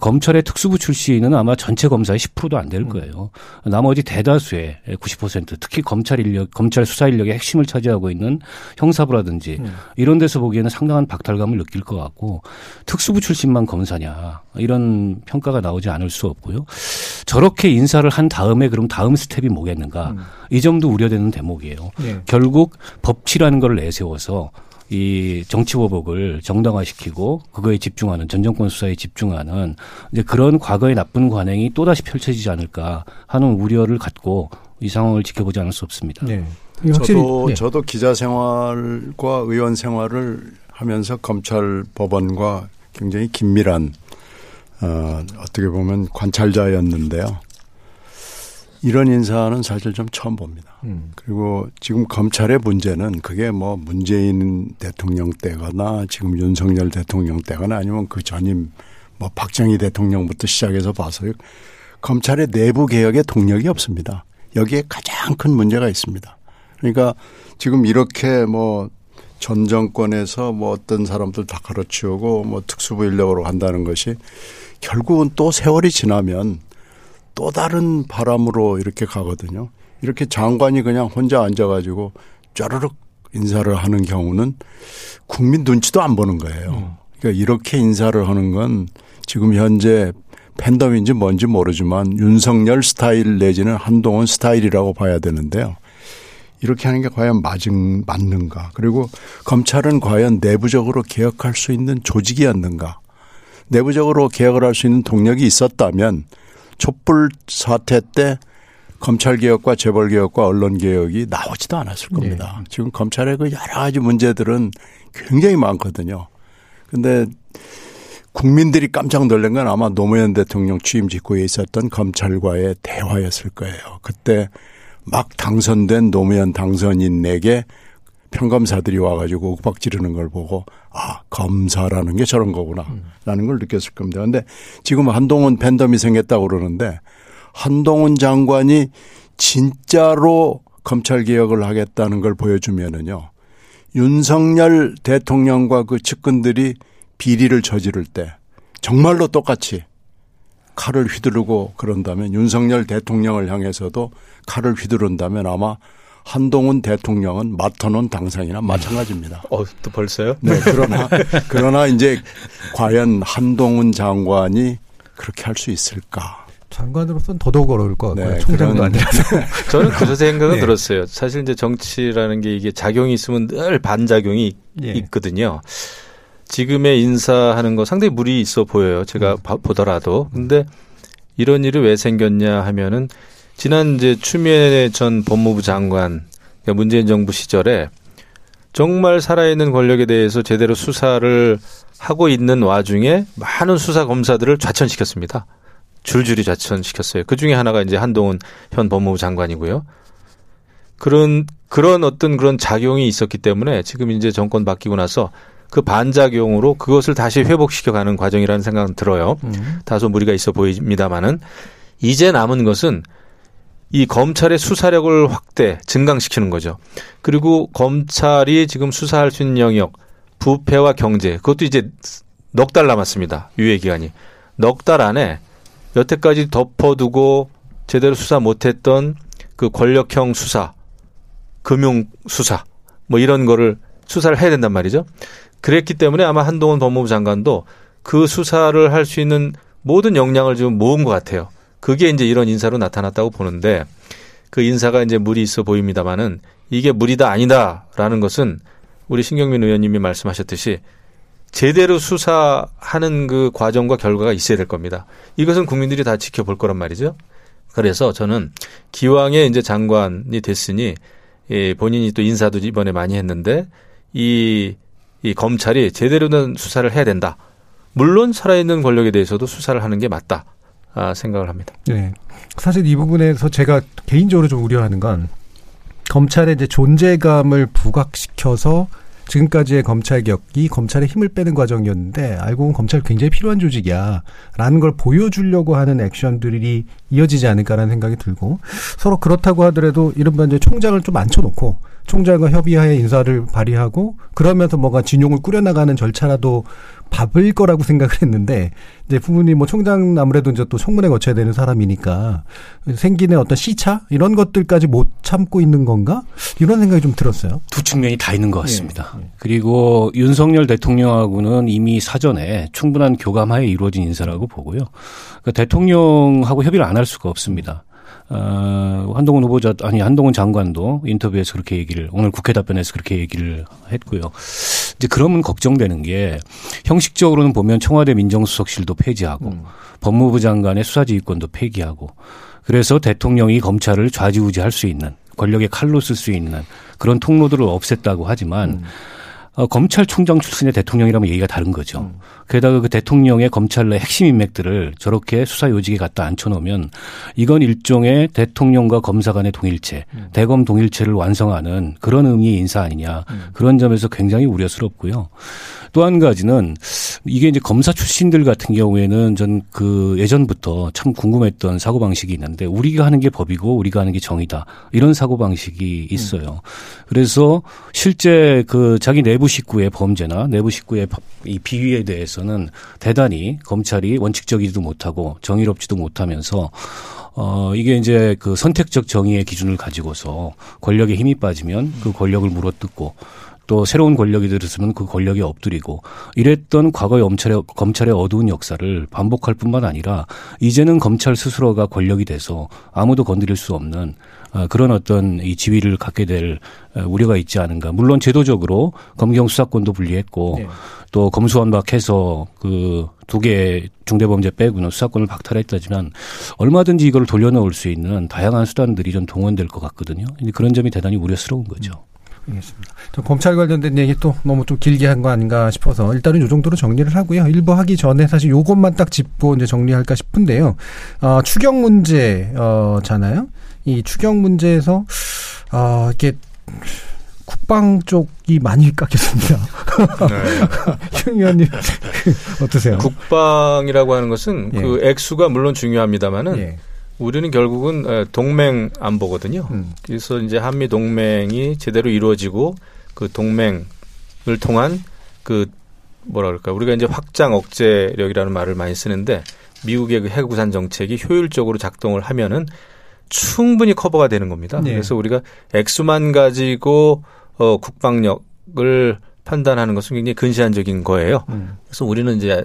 검찰의 특수부 출신은 아마 전체 검사의 10%도 안 될 거예요. 나머지 대다수의 90% 특히 검찰 인력, 검찰 수사 인력의 핵심을 차지하고 있는 형사부라든지 음. 이런 데서 보기에는 상당한 박탈감을 느낄 것 같고 특수부 출신만 검사냐 이런 평가가 나오지 않을 수 없고요. 저렇게 인사를 한 다음에 그럼 다음 스텝이 뭐겠는가 음. 이 점도 우려되는 대목이에요. 네. 결국 법치라는 걸 내세워서 이 정치보복을 정당화시키고 그거에 집중하는 전 정권 수사에 집중하는 이제 그런 과거의 나쁜 관행이 또다시 펼쳐지지 않을까 하는 우려를 갖고 이 상황을 지켜보지 않을 수 없습니다. 네. 저도 네. 저도 기자 생활과 의원 생활을 하면서 검찰 법원과 굉장히 긴밀한 어, 어떻게 보면 관찰자였는데요. 이런 인사는 사실 좀 처음 봅니다. 음. 그리고 지금 검찰의 문제는 그게 뭐 문재인 대통령 때거나 지금 윤석열 대통령 때거나 아니면 그 전임 뭐 박정희 대통령부터 시작해서 봐서요. 검찰의 내부 개혁에 동력이 없습니다. 여기에 가장 큰 문제가 있습니다. 그러니까 지금 이렇게 뭐 전 정권에서 뭐 어떤 사람들 다 가로치우고 뭐 특수부 인력으로 간다는 것이 결국은 또 세월이 지나면 또 다른 바람으로 이렇게 가거든요. 이렇게 장관이 그냥 혼자 앉아가지고 쫘르륵 인사를 하는 경우는 국민 눈치도 안 보는 거예요. 음. 그러니까 이렇게 인사를 하는 건 지금 현재 팬덤인지 뭔지 모르지만 윤석열 스타일 내지는 한동훈 스타일이라고 봐야 되는데요. 이렇게 하는 게 과연 맞은, 맞는가. 그리고 검찰은 과연 내부적으로 개혁할 수 있는 조직이었는가. 내부적으로 개혁을 할 수 있는 동력이 있었다면 촛불 사태 때 검찰 개혁과 재벌 개혁과 언론 개혁이 나오지도 않았을 네. 겁니다. 네. 지금 검찰의 그 여러 가지 문제들은 굉장히 많거든요. 근데 국민들이 깜짝 놀란 건 아마 노무현 대통령 취임 직후에 있었던 검찰과의 대화였을 거예요. 그때 막 당선된 노무현 당선인에게 평검사들이 와가지고 욱박 지르는 걸 보고 아 검사라는 게 저런 거구나 라는 걸 느꼈을 겁니다. 근데 지금 한동훈 팬덤이 생겼다고 그러는데 한동훈 장관이 진짜로 검찰 개혁을 하겠다는 걸 보여주면은요 윤석열 대통령과 그 측근들이 비리를 저지를 때 정말로 똑같이 칼을 휘두르고 그런다면 윤석열 대통령을 향해서도 칼을 휘두른다면 아마 한동훈 대통령은 맡아놓은 당상이나 마찬가지입니다. 어, 또 벌써요? 네, 그러나, 그러나 이제 과연 한동훈 장관이 그렇게 할 수 있을까? 장관으로서는 더더욱 어려울 것 같고요. 네, 총장도 아니라서. <laughs> 저는 그 생각은 네. 들었어요. 사실 이제 정치라는 게 이게 작용이 있으면 늘 반작용이 네. 있거든요. 지금의 인사하는 거 상당히 무리 있어 보여요. 제가 음. 보더라도. 근데 이런 일이 왜 생겼냐 하면은 지난 이제 추미애 전 법무부 장관 그러니까 문재인 정부 시절에 정말 살아있는 권력에 대해서 제대로 수사를 하고 있는 와중에 많은 수사 검사들을 좌천시켰습니다. 줄줄이 좌천시켰어요. 그 중에 하나가 이제 한동훈 현 법무부 장관이고요. 그런 그런 어떤 그런 작용이 있었기 때문에 지금 이제 정권 바뀌고 나서 그 반작용으로 그것을 다시 회복시켜 가는 과정이라는 생각은 들어요. 음. 다소 무리가 있어 보입니다만은 이제 남은 것은 이 검찰의 수사력을 확대, 증강시키는 거죠. 그리고 검찰이 지금 수사할 수 있는 영역, 부패와 경제, 그것도 이제 넉 달 남았습니다. 유예 기간이. 넉 달 안에 여태까지 덮어두고 제대로 수사 못했던 그 권력형 수사, 금융 수사, 뭐 이런 거를 수사를 해야 된단 말이죠. 그랬기 때문에 아마 한동훈 법무부 장관도 그 수사를 할 수 있는 모든 역량을 좀 모은 것 같아요. 그게 이제 이런 인사로 나타났다고 보는데 그 인사가 이제 무리 있어 보입니다만은 이게 무리다 아니다라는 것은 우리 신경민 의원님이 말씀하셨듯이 제대로 수사하는 그 과정과 결과가 있어야 될 겁니다. 이것은 국민들이 다 지켜볼 거란 말이죠. 그래서 저는 기왕에 이제 장관이 됐으니 예, 본인이 또 인사도 이번에 많이 했는데 이, 이 검찰이 제대로 된 수사를 해야 된다. 물론 살아있는 권력에 대해서도 수사를 하는 게 맞다. 아, 생각을 합니다. 네. 사실 이 부분에서 제가 개인적으로 좀 우려하는 건 검찰의 이제 존재감을 부각시켜서 지금까지의 검찰 격이 검찰의 힘을 빼는 과정이었는데 알고 보면 검찰 굉장히 필요한 조직이야라는 걸 보여주려고 하는 액션들이 이어지지 않을까라는 생각이 들고 서로 그렇다고 하더라도 이른바 이제 총장을 좀 앉혀놓고 총장과 협의하에 인사를 발휘하고 그러면서 뭔가 진용을 꾸려나가는 절차라도 밥을 거라고 <laughs> 생각을 했는데 이제 부모님 뭐 총장 아무래도 이제 또 청문회 거쳐야 되는 사람이니까 생기는 어떤 시차 이런 것들까지 못 참고 있는 건가 이런 생각이 좀 들었어요. 두 측면이 다 있는 것 같습니다. 네. 그리고 윤석열 대통령하고는 이미 사전에 충분한 교감하에 이루어진 인사라고 보고요. 그러니까 대통령하고 협의를 안 할 수가 없습니다. 어, 한동훈 후보자 아니 한동훈 장관도 인터뷰에서 그렇게 얘기를 오늘 국회 답변에서 그렇게 얘기를 했고요. 이제 그러면 걱정되는 게 형식적으로는 보면 청와대 민정수석실도 폐지하고 음. 법무부 장관의 수사지휘권도 폐기하고 그래서 대통령이 검찰을 좌지우지할 수 있는 권력의 칼로 쓸 수 있는 그런 통로들을 없앴다고 하지만 음. 어, 검찰총장 출신의 대통령이라면 얘기가 다른 거죠. 음. 게다가 그 대통령의 검찰 내 핵심 인맥들을 저렇게 수사 요직에 갖다 앉혀놓으면 이건 일종의 대통령과 검사 간의 동일체, 음. 대검 동일체를 완성하는 그런 의미의 인사 아니냐. 음. 그런 점에서 굉장히 우려스럽고요. 또 한 가지는 이게 이제 검사 출신들 같은 경우에는 전 그 예전부터 참 궁금했던 사고방식이 있는데 우리가 하는 게 법이고 우리가 하는 게 정이다. 이런 사고방식이 있어요. 그래서 실제 그 자기 내부 식구의 범죄나 내부 식구의 이 비위에 대해서는 대단히 검찰이 원칙적이지도 못하고 정의롭지도 못하면서 어, 이게 이제 그 선택적 정의의 기준을 가지고서 권력에 힘이 빠지면 그 권력을 물어뜯고 또 새로운 권력이 들었으면 그 권력에 엎드리고 이랬던 과거의 검찰의, 검찰의 어두운 역사를 반복할 뿐만 아니라 이제는 검찰 스스로가 권력이 돼서 아무도 건드릴 수 없는 어, 그런 어떤 이 지위를 갖게 될 어, 우려가 있지 않은가. 물론 제도적으로 검경 수사권도 분리했고 네. 또 검수완박해서 그 두 개 중대범죄 빼고는 수사권을 박탈했다지만 얼마든지 이걸 돌려놓을 수 있는 다양한 수단들이 좀 동원될 것 같거든요. 그런 점이 대단히 우려스러운 거죠. 음. 알겠습니다. 검찰 관련된 얘기 또 너무 좀 길게 한 거 아닌가 싶어서 일단은 요 정도로 정리를 하고요. 일부 하기 전에 사실 요것만 딱 짚고 이제 정리할까 싶은데요. 어, 추경 문제잖아요. 이 추경 문제에서 어, 이렇게 국방 쪽이 많이 깎였습니다. 네. <laughs> 윤 의원님 어떠세요? 국방이라고 하는 것은 예. 그 액수가 물론 중요합니다만은 예. 우리는 결국은 동맹 안보거든요. 음. 그래서 이제 한미 동맹이 제대로 이루어지고 그 동맹을 통한 그 뭐라 그럴까 우리가 이제 확장 억제력이라는 말을 많이 쓰는데 미국의 그 해구산 정책이 효율적으로 작동을 하면은 충분히 커버가 되는 겁니다. 네. 그래서 우리가 액수만 가지고 어 국방력을 판단하는 것은 굉장히 근시안적인 거예요. 음. 그래서 우리는 이제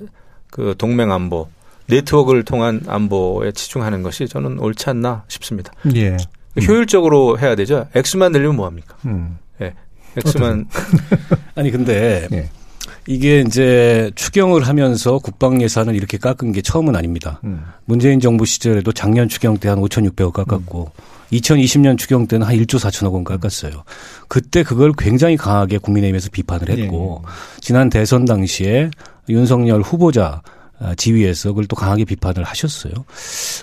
그 동맹 안보, 네트워크를 통한 안보에 치중하는 것이 저는 옳지 않나 싶습니다. 예. 음. 효율적으로 해야 되죠. 액수만 늘리면 뭐 합니까? 음. 예. 액수만 <laughs> 아니 근데 예. 이게 이제 추경을 하면서 국방 예산을 이렇게 깎은 게 처음은 아닙니다. 음. 문재인 정부 시절에도 작년 추경 때 한 5,600억 깎았고 음. 2020년 추경 때는 한 1조 4천억 원 깎았어요. 그때 그걸 굉장히 강하게 국민의힘에서 비판을 했고 예. 지난 대선 당시에 윤석열 후보자 아, 지위에서 그걸 또 강하게 비판을 하셨어요.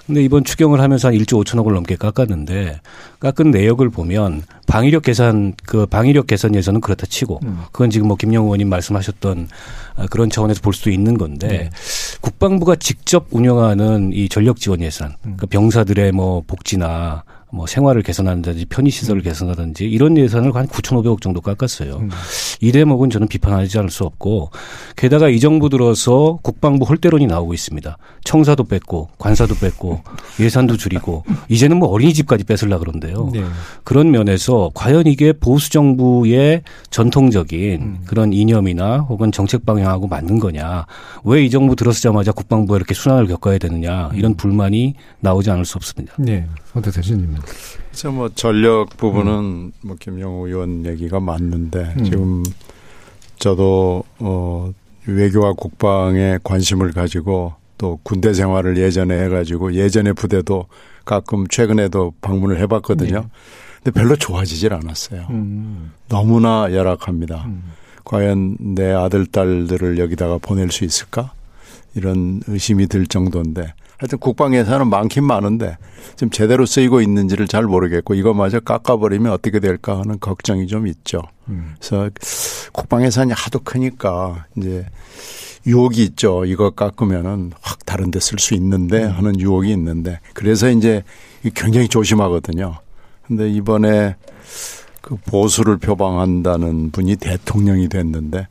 근데 이번 추경을 하면서 한 1조 5천억을 넘게 깎았는데 깎은 내역을 보면 방위력 개선 그 방위력 개선에서는 그렇다 치고 음. 그건 지금 뭐 김영우 의원님 말씀하셨던 아, 그런 차원에서 볼 수도 있는 건데 네. 국방부가 직접 운영하는 이 전력 지원 예산 음. 그 병사들의 뭐 복지나 뭐 생활을 개선한다든지 편의시설을 음. 개선하든지 이런 예산을 한 9,500억 정도 깎았어요. 음. 이 대목은 저는 비판하지 않을 수 없고 게다가 이 정부 들어서 국방부 홀대론이 나오고 있습니다. 청사도 뺐고 관사도 뺐고 <laughs> 예산도 줄이고 이제는 뭐 어린이집까지 뺏을라 그런데요. 네. 그런 면에서 과연 이게 보수 정부의 전통적인 음. 그런 이념이나 혹은 정책 방향하고 맞는 거냐. 왜 이 정부 들어서자마자 국방부가 이렇게 순환을 겪어야 되느냐. 이런 음. 불만이 나오지 않을 수 없습니다. 네. 어떠세요, 님 그래서 뭐 전력 부분은 음. 뭐 김영우 의원 얘기가 맞는데 음. 지금 저도 어 외교와 국방에 관심을 가지고 또 군대 생활을 예전에 해가지고 예전에 부대도 가끔 최근에도 방문을 해봤거든요. 네. 근데 별로 좋아지질 않았어요. 음. 너무나 열악합니다. 음. 과연 내 아들, 딸들을 여기다가 보낼 수 있을까? 이런 의심이 들 정도인데 하여튼 국방 예산은 많긴 많은데 지금 제대로 쓰이고 있는지를 잘 모르겠고 이거마저 깎아버리면 어떻게 될까 하는 걱정이 좀 있죠. 음. 그래서 국방 예산이 하도 크니까 이제 유혹이 있죠. 이거 깎으면은 확 다른 데 쓸 수 있는데 음. 하는 유혹이 있는데 그래서 이제 굉장히 조심하거든요. 근데 이번에 그 보수를 표방한다는 분이 대통령이 됐는데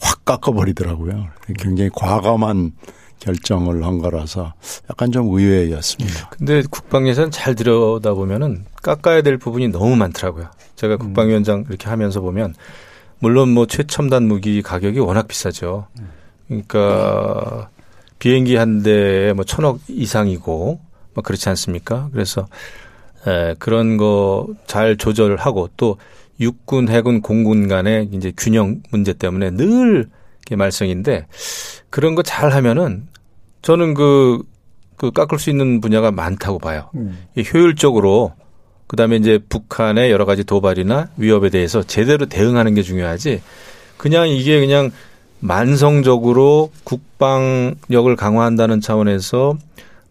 확 깎아버리더라고요. 굉장히 과감한 결정을 한 거라서 약간 좀 의외였습니다. 근데 국방 예산 잘 들여다 보면은 깎아야 될 부분이 너무 많더라고요. 제가 음. 국방위원장 이렇게 하면서 보면 물론 뭐 최첨단 무기 가격이 워낙 비싸죠. 그러니까 비행기 한 대에 뭐 천억 이상이고 뭐 그렇지 않습니까? 그래서 에, 그런 거 잘 조절하고 또 육군, 해군, 공군 간의 이제 균형 문제 때문에 늘 말썽인데 그런 거 잘 하면은 저는 그, 그 깎을 수 있는 분야가 많다고 봐요. 음. 효율적으로 그 다음에 이제 북한의 여러 가지 도발이나 위협에 대해서 제대로 대응하는 게 중요하지 그냥 이게 그냥 만성적으로 국방력을 강화한다는 차원에서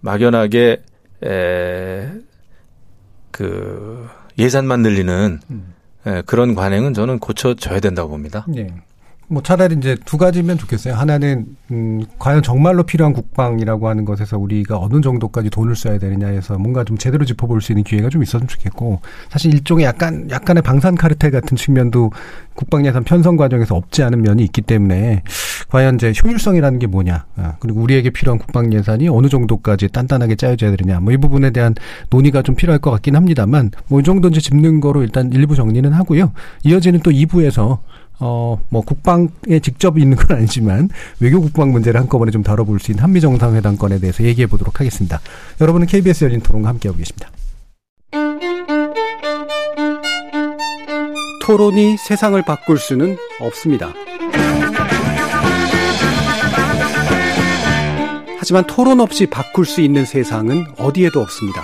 막연하게 에, 그 예산만 늘리는 음. 에, 그런 관행은 저는 고쳐져야 된다고 봅니다. 네. 뭐 차라리 이제 두 가지면 좋겠어요. 하나는 음 과연 정말로 필요한 국방이라고 하는 것에서 우리가 어느 정도까지 돈을 써야 되느냐에서 뭔가 좀 제대로 짚어볼 수 있는 기회가 좀 있었으면 좋겠고 사실 일종의 약간 약간의 방산 카르텔 같은 측면도 국방 예산 편성 과정에서 없지 않은 면이 있기 때문에 과연 이제 효율성이라는 게 뭐냐 아, 그리고 우리에게 필요한 국방 예산이 어느 정도까지 단단하게 짜여져야 되느냐 뭐 이 부분에 대한 논의가 좀 필요할 것 같긴 합니다만 뭐 이 정도 이제 짚는 거로 일단 일부 정리는 하고요. 이어지는 또 2부에서 어, 뭐, 국방에 직접 있는 건 아니지만, 외교 국방 문제를 한꺼번에 좀 다뤄볼 수 있는 한미 정상회담 건에 대해서 얘기해 보도록 하겠습니다. 여러분은 KBS 열린 토론과 함께하고 계십니다. 토론이 세상을 바꿀 수는 없습니다. 하지만 토론 없이 바꿀 수 있는 세상은 어디에도 없습니다.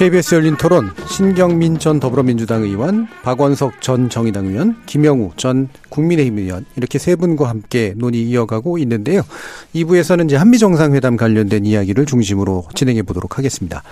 KBS 열린 토론 신경민 전 더불어민주당 의원, 박원석 전 정의당 의원, 김영우 전 국민의힘 의원 이렇게 세 분과 함께 논의 이어가고 있는데요. 2부에서는 이제 한미 정상회담 관련된 이야기를 중심으로 진행해 보도록 하겠습니다.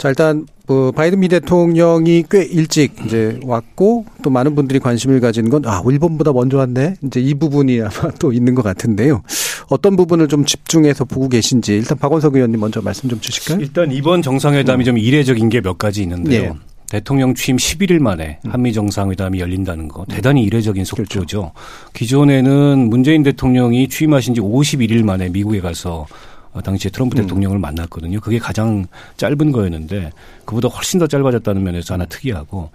자, 일단 뭐 바이든 미 대통령이 꽤 일찍 이제 왔고 또 많은 분들이 관심을 가지는 건 아, 일본보다 먼저 왔네. 이제 이 부분이 아마 <laughs> 또 있는 것 같은데요. 어떤 부분을 좀 집중해서 보고 계신지 일단 박원석 의원님 먼저 말씀 좀 주실까요? 일단 이번 정상회담이 음. 좀 이례적인 게 몇 가지 있는데요. 네. 대통령 취임 11일 만에 음. 한미 정상회담이 열린다는 거 대단히 이례적인 속도죠. 그렇죠. 기존에는 문재인 대통령이 취임하신 지 51일 만에 미국에 가서 어, 당시에 트럼프 음. 대통령을 만났거든요. 그게 가장 짧은 거였는데 그보다 훨씬 더 짧아졌다는 면에서 하나 특이하고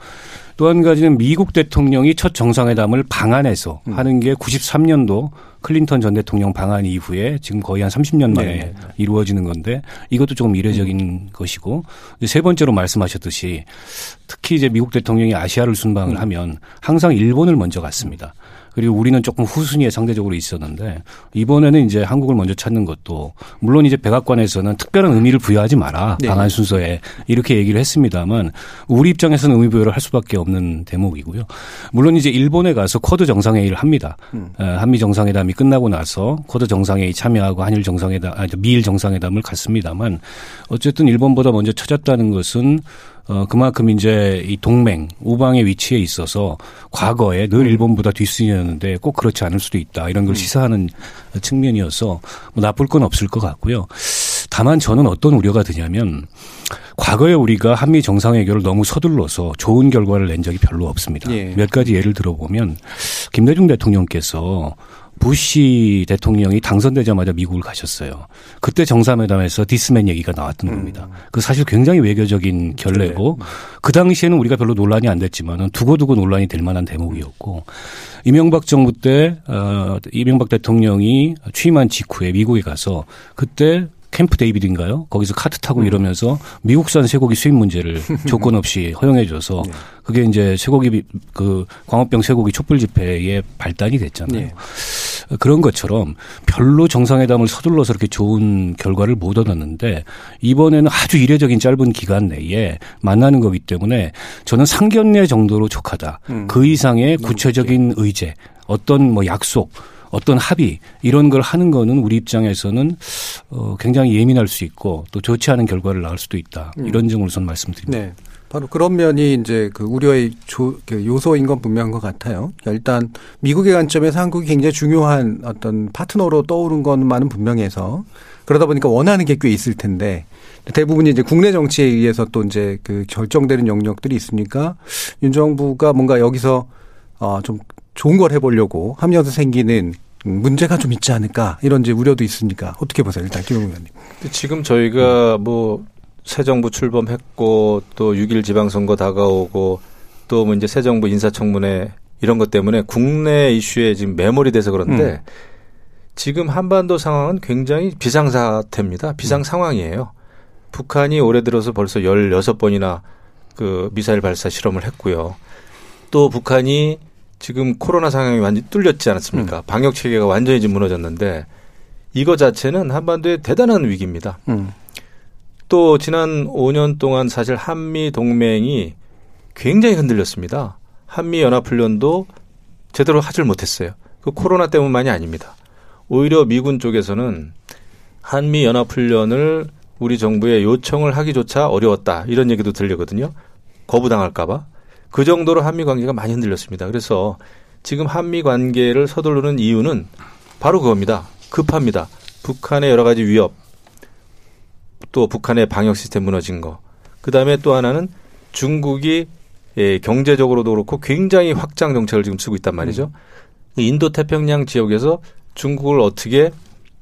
또 한 가지는 미국 대통령이 첫 정상회담을 방한해서 음. 하는 게 93년도 클린턴 전 대통령 방한 이후에 지금 거의 한 30년 만에 네, 네, 네. 이루어지는 건데 이것도 조금 이례적인 음. 것이고 세 번째로 말씀하셨듯이 특히 이제 미국 대통령이 아시아를 순방을 음. 하면 항상 일본을 먼저 갔습니다. 그리고 우리는 조금 후순위에 상대적으로 있었는데 이번에는 이제 한국을 먼저 찾는 것도 물론 이제 백악관에서는 특별한 의미를 부여하지 마라 네. 방한 순서에 이렇게 얘기를 했습니다만 우리 입장에서는 의미 부여를 할 수밖에 없는 대목이고요. 물론 이제 일본에 가서 쿼드 정상회의를 합니다. 음. 한미 정상회담이 끝나고 나서 쿼드 정상회의 참여하고 한일 정상회담, 아니 미일 정상회담을 갔습니다만 어쨌든 일본보다 먼저 찾았다는 것은 어, 그만큼 이제 이 동맹, 우방의 위치에 있어서 과거에 늘 음. 일본보다 뒷순이었는데 꼭 그렇지 않을 수도 있다. 이런 걸 음. 시사하는 측면이어서 뭐 나쁠 건 없을 것 같고요. 다만 저는 어떤 우려가 드냐면 과거에 우리가 한미 정상회교를 너무 서둘러서 좋은 결과를 낸 적이 별로 없습니다. 예. 몇 가지 예를 들어보면 김대중 대통령께서 부시 대통령이 당선되자마자 미국을 가셨어요. 그때 정상회담에서 this man 얘기가 나왔던 음. 겁니다. 그 사실 굉장히 외교적인 결례고 네. 그 당시에는 우리가 별로 논란이 안 됐지만은 두고두고 논란이 될 만한 대목이었고 이명박 정부 때 어, 이명박 대통령이 취임한 직후에 미국에 가서 그때 캠프 데이비드인가요? 거기서 카트 타고 음. 이러면서 미국산 쇠고기 수입 문제를 <laughs> 조건 없이 허용해줘서 네. 그게 이제 쇠고기 그 광우병 쇠고기 촛불 집회의 발단이 됐잖아요. 네. 그런 것처럼 별로 정상회담을 서둘러서 이렇게 좋은 결과를 못 얻었는데 이번에는 아주 이례적인 짧은 기간 내에 만나는 거기 때문에 저는 상견례 정도로 족하다. 음. 그 이상의 구체적인 의제, 어떤 뭐 약속 어떤 합의 이런 걸 하는 거는 우리 입장에서는 어 굉장히 예민할 수 있고 또 좋지 않은 결과를 낳을 수도 있다. 음. 이런 점을 우선 말씀드립니다. 네. 바로 그런 면이 이제 그 우려의 조, 그 요소인 건 분명한 것 같아요. 일단 미국의 관점에서 한국이 굉장히 중요한 어떤 파트너로 떠오른 것만은 분명해서 그러다 보니까 원하는 게 꽤 있을 텐데 대부분이 이제 국내 정치에 의해서 또 이제 그 결정되는 영역들이 있으니까 윤 정부가 뭔가 여기서 어좀 좋은 걸 해보려고 하면서 생기는 문제가 좀 있지 않을까 이런 이제 우려도 있으니까 어떻게 보세요 일단 김용 의원님. 지금 저희가 뭐 새 정부 출범했고 또 6일 지방선거 다가오고 또 뭐 이제 새 정부 인사청문회 이런 것 때문에 국내 이슈에 지금 매몰이 돼서 그런데 음. 지금 한반도 상황은 굉장히 비상사태입니다. 비상 음. 상황이에요. 북한이 올해 들어서 벌써 16번이나 그 미사일 발사 실험을 했고요. 또 북한이 지금 코로나 상황이 완전히 뚫렸지 않았습니까? 음. 방역 체계가 완전히 지금 무너졌는데 이거 자체는 한반도의 대단한 위기입니다. 음. 또 지난 5년 동안 사실 한미 동맹이 굉장히 흔들렸습니다. 한미 연합훈련도 제대로 하질 못했어요. 그 코로나 때문만이 아닙니다. 오히려 미군 쪽에서는 한미 연합훈련을 우리 정부에 요청을 하기조차 어려웠다 이런 얘기도 들리거든요. 거부당할까봐. 그 정도로 한미 관계가 많이 흔들렸습니다. 그래서 지금 한미 관계를 서두르는 이유는 바로 그겁니다. 급합니다. 북한의 여러 가지 위협, 또 북한의 방역 시스템 무너진 거. 그 다음에 또 하나는 중국이 예, 경제적으로도 그렇고 굉장히 확장 정책을 지금 쓰고 있단 말이죠. 음. 인도 태평양 지역에서 중국을 어떻게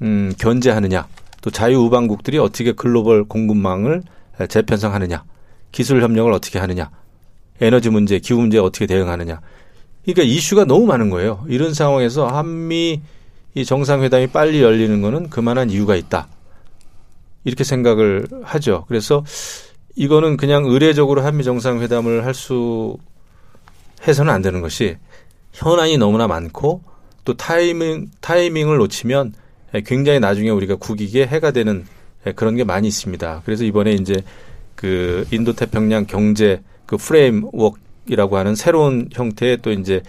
음, 견제하느냐, 또 자유우방국들이 어떻게 글로벌 공급망을 재편성하느냐, 기술 협력을 어떻게 하느냐, 에너지 문제, 기후 문제에 어떻게 대응하느냐. 그러니까 이슈가 너무 많은 거예요. 이런 상황에서 한미 이 정상회담이 빨리 열리는 거는 그만한 이유가 있다. 이렇게 생각을 하죠. 그래서 이거는 그냥 의례적으로 한미 정상회담을 할 수 해서는 안 되는 것이 현안이 너무나 많고 또 타이밍 타이밍을 놓치면 굉장히 나중에 우리가 국익에 해가 되는 그런 게 많이 있습니다. 그래서 이번에 이제 그 인도 태평양 경제 그 프레임워크이라고 하는 새로운 형태의 또 이제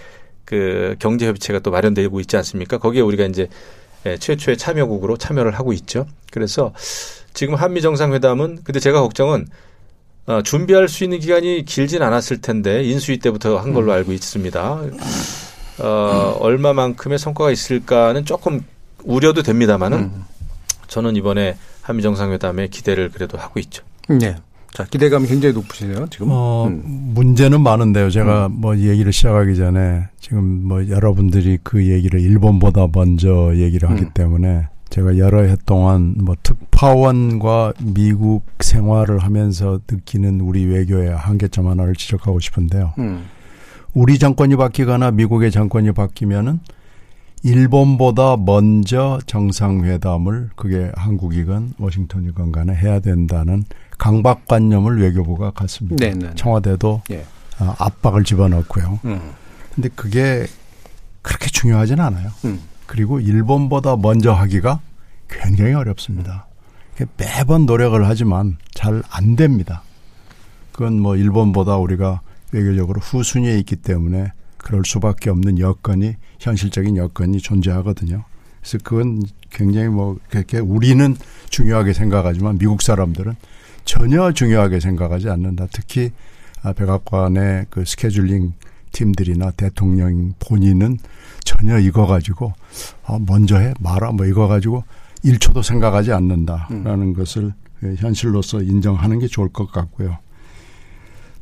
그 경제 협의체가 또 마련되고 있지 않습니까? 거기에 우리가 이제 예, 최초의 참여국으로 참여를 하고 있죠. 그래서 지금 한미 정상회담은 근데 제가 걱정은 어, 준비할 수 있는 기간이 길진 않았을 텐데 인수위 때부터 한 걸로 음. 알고 있습니다. 어, 얼마만큼의 성과가 있을까는 조금 우려도 됩니다만은 음. 저는 이번에 한미 정상회담에 기대를 그래도 하고 있죠. 네. 자, 기대감이 굉장히 높으시네요, 지금. 어, 음. 문제는 많은데요. 제가 음. 뭐 얘기를 시작하기 전에 지금 뭐 여러분들이 그 얘기를 일본보다 먼저 얘기를 하기 음. 때문에 제가 여러 해 동안 뭐 특파원과 미국 생활을 하면서 느끼는 우리 외교의 한계점 하나를 지적하고 싶은데요. 음. 우리 정권이 바뀌거나 미국의 정권이 바뀌면은 일본보다 먼저 정상회담을 그게 한국이건 워싱턴이건 간에 해야 된다는 강박관념을 외교부가 갖습니다. 네네. 네, 네. 청와대도 예. 어, 압박을 집어넣고요. 음. 근데 그게 그렇게 중요하진 않아요. 음. 그리고 일본보다 먼저 하기가 굉장히 어렵습니다. 매번 노력을 하지만 잘 안 됩니다. 그건 뭐 일본보다 우리가 외교적으로 후순위에 있기 때문에 그럴 수밖에 없는 여건이 현실적인 여건이 존재하거든요. 그래서 그건 굉장히 뭐 그렇게 우리는 중요하게 생각하지만 미국 사람들은 전혀 중요하게 생각하지 않는다. 특히 아, 백악관의 그 스케줄링 팀들이나 대통령 본인은 전혀 이거 가지고 아, 먼저 해 말아 뭐 이거 가지고 1초도 생각하지 않는다라는 음. 것을 현실로서 인정하는 게 좋을 것 같고요.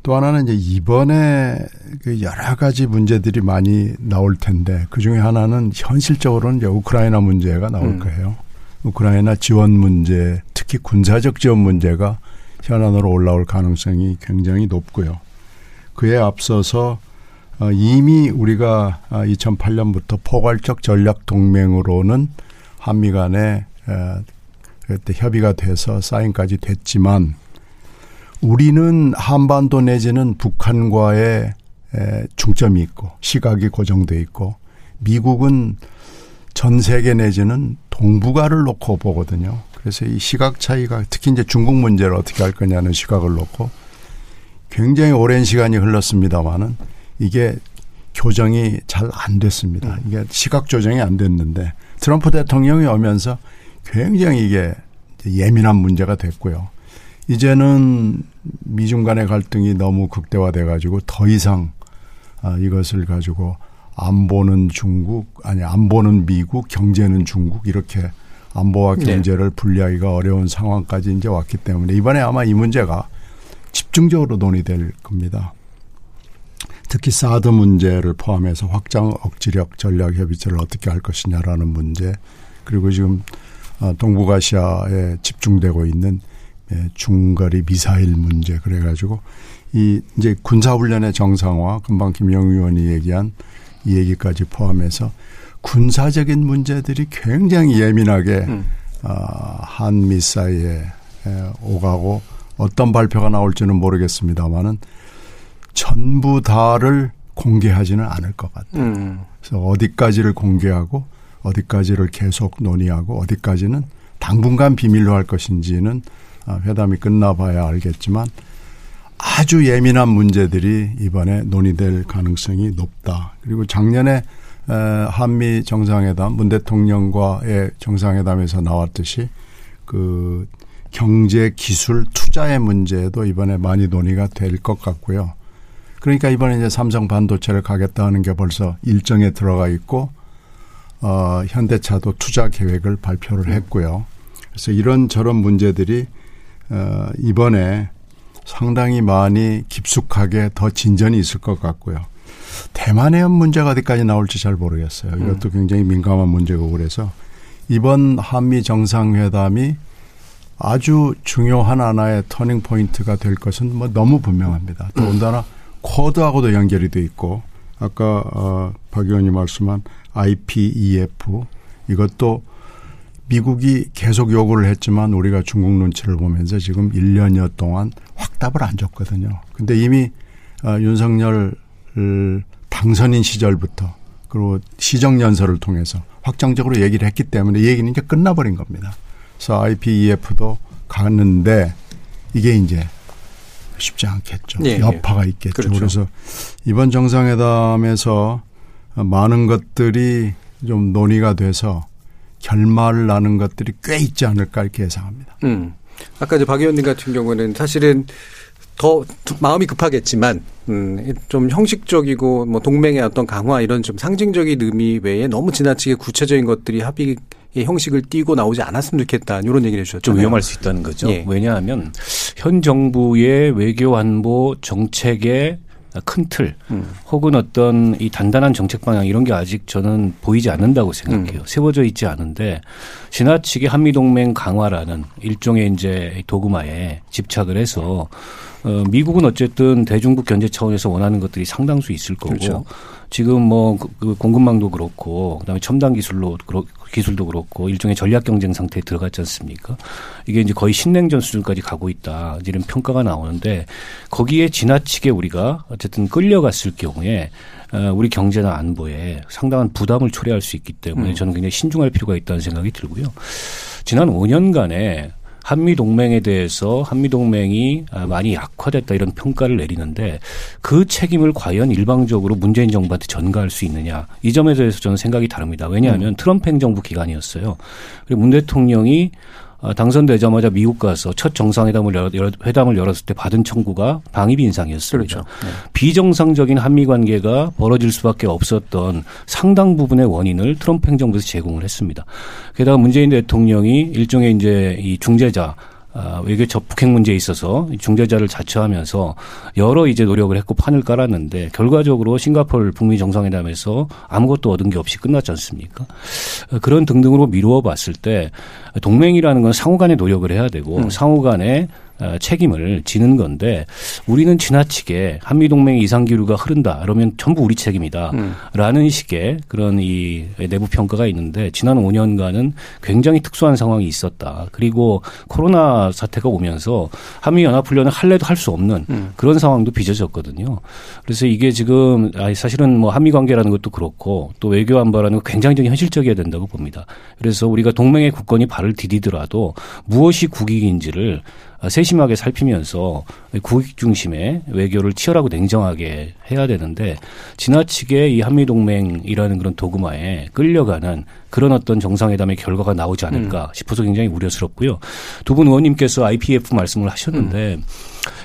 또 하나는 이제 이번에 그 여러 가지 문제들이 많이 나올 텐데 그 중에 하나는 현실적으로는 이제 우크라이나 문제가 나올 음. 거예요. 우크라이나 지원 문제, 특히 군사적 지원 문제가 현안으로 올라올 가능성이 굉장히 높고요. 그에 앞서서 어, 이미 우리가 2008년부터 아, 포괄적 전략 동맹으로는 한미 간에 그때 협의가 돼서 사인까지 됐지만 우리는 한반도 내지는 북한과의 중점이 있고 시각이 고정돼 있고 미국은 전 세계 내지는 동북아를 놓고 보거든요. 그래서 이 시각 차이가 특히 이제 중국 문제를 어떻게 할 거냐는 시각을 놓고 굉장히 오랜 시간이 흘렀습니다마는 이게 교정이 잘 안 됐습니다. 이게 시각 조정이 안 됐는데 트럼프 대통령이 오면서 굉장히 이게 예민한 문제가 됐고요. 이제는 미중 간의 갈등이 너무 극대화돼 가지고 더 이상 아, 이것을 가지고 안 보는 중국 아니 안 보는 미국 경제는 중국 이렇게 안보와 네. 경제를 네. 분리하기가 어려운 상황까지 이제 왔기 때문에 이번에 아마 이 문제가 집중적으로 논의될 겁니다. 특히 사드 문제를 포함해서 확장 억지력 전략 협의체를 어떻게 할 것이냐라는 문제 그리고 지금 어, 동북아시아에 집중되고 있는 예, 중거리 미사일 문제 그래가지고 이 이제 군사훈련의 정상화 금방 김영우 의원이 얘기한 이 얘기까지 포함해서 군사적인 문제들이 굉장히 예민하게 음. 어, 한미 사이에 오가고 어떤 발표가 나올지는 모르겠습니다만은 전부 다를 공개하지는 않을 것 같아요. 음. 그래서 어디까지를 공개하고 어디까지를 계속 논의하고 어디까지는 당분간 비밀로 할 것인지는 아, 회담이 끝나봐야 알겠지만 아주 예민한 문제들이 이번에 논의될 가능성이 높다. 그리고 작년에 한미 정상회담 문 대통령과의 정상회담에서 나왔듯이 그 경제 기술 투자의 문제도 이번에 많이 논의가 될 것 같고요. 그러니까 이번에 이제 삼성 반도체를 가겠다 하는 게 벌써 일정에 들어가 있고 어 현대차도 투자 계획을 발표를 했고요. 그래서 이런 저런 문제들이 어 이번에 상당히 많이 깊숙하게 더 진전이 있을 것 같고요. 대만 해협 문제가 어디까지 나올지 잘 모르겠어요. 이것도 음. 굉장히 민감한 문제고 그래서 이번 한미 정상회담이 아주 중요한 하나의 turning point가 될 것은 뭐 너무 분명합니다. 더군다나 쿼드하고도 연결이 돼 있고 아까 어, 박 의원님 말씀한 IPEF 이것도 미국이 계속 요구를 했지만 우리가 중국 눈치를 보면서 지금 1년여 동안 확답을 안 줬거든요. 근데 이미 어, 윤석열 당선인 시절부터 그리고 시정연설을 통해서 확정적으로 얘기를 했기 때문에 얘기는 이제 끝나버린 겁니다. 그래서 IPEF도 가는데 이게 이제 쉽지 않겠죠. 예, 예. 여파가 있겠죠. 그렇죠. 그래서 이번 정상회담에서 많은 것들이 좀 논의가 돼서 결말을 나는 것들이 꽤 있지 않을까 이렇게 예상합니다. 음. 아까 이제 박 의원님 같은 경우는 사실은 더 마음이 급하겠지만 음, 좀 형식적이고 뭐 동맹의 어떤 강화 이런 좀 상징적인 의미 외에 너무 지나치게 구체적인 것들이 합의의 형식을 띠고 나오지 않았으면 좋겠다 이런 얘기를 해주셨죠. 좀 위험할 수 있다는 거죠. 예. 왜냐하면 현 정부의 외교 안보 정책의 큰 틀, 음. 혹은 어떤 이 단단한 정책 방향 이런 게 아직 저는 보이지 않는다고 생각해요. 음. 세워져 있지 않은데 지나치게 한미 동맹 강화라는 일종의 이제 도구마에 집착을 해서 어, 미국은 어쨌든 대중국 견제 차원에서 원하는 것들이 상당수 있을 거고 그렇죠. 지금 뭐 그 공급망도 그렇고 그다음에 첨단 기술로 기술도 그렇고 일종의 전략 경쟁 상태에 들어갔지 않습니까? 이게 이제 거의 신냉전 수준까지 가고 있다. 이런 평가가 나오는데 거기에 지나치게 우리가 어쨌든 끌려갔을 경우에 어, 우리 경제나 안보에 상당한 부담을 초래할 수 있기 때문에 음. 저는 굉장히 신중할 필요가 있다는 생각이 들고요. 지난 5년간에 한미 동맹에 대해서 한미 동맹이 아, 많이 약화됐다 이런 평가를 내리는데 그 책임을 과연 일방적으로 문재인 정부한테 전가할 수 있느냐 이 점에 대해서 저는 생각이 다릅니다. 왜냐하면 음. 트럼프 행정부 기간이었어요. 그리고 문 대통령이 어, 당선되자마자 미국 가서 첫 정상회담을 열어, 회담을 열었을 때 받은 청구가 방위비 인상이었습니다. 그렇죠. 네. 비정상적인 한미 관계가 벌어질 수밖에 없었던 상당 부분의 원인을 트럼프 행정부에서 제공을 했습니다. 게다가 문재인 대통령이 일종의 이제 이 중재자 아, 외교 접북행 문제에 있어서 중재자를 자처하면서 여러 이제 노력을 했고 판을 깔았는데 결과적으로 싱가포르 북미 정상회담에서 아무것도 얻은 게 없이 끝났지 않습니까? 그런 등등으로 미루어 봤을 때 동맹이라는 건 상호 간의 노력을 해야 되고 음. 상호간에 어, 책임을 지는 건데 우리는 지나치게 한미 동맹 이상 기류가 흐른다. 그러면 전부 우리 책임이다. 음. 라는 식의 그런 이 내부 평가가 있는데 지난 5년간은 굉장히 특수한 상황이 있었다. 그리고 코로나 사태가 오면서 한미 연합 훈련을 할래도 할 수 없는 음. 그런 상황도 빚어졌거든요. 그래서 이게 지금 사실은 뭐 한미 관계라는 것도 그렇고 또 외교 안보라는 거 굉장히 현실적이어야 된다고 봅니다. 그래서 우리가 동맹의 국권이 발을 디디더라도 무엇이 국익인지를 세심하게 살피면서 국익 중심의 외교를 치열하고 냉정하게 해야 되는데 지나치게 이 한미 동맹이라는 그런 도구마에 끌려가는 그런 어떤 정상회담의 결과가 나오지 않을까 음. 싶어서 굉장히 우려스럽고요. 두 분 의원님께서 IPF 말씀을 하셨는데 음.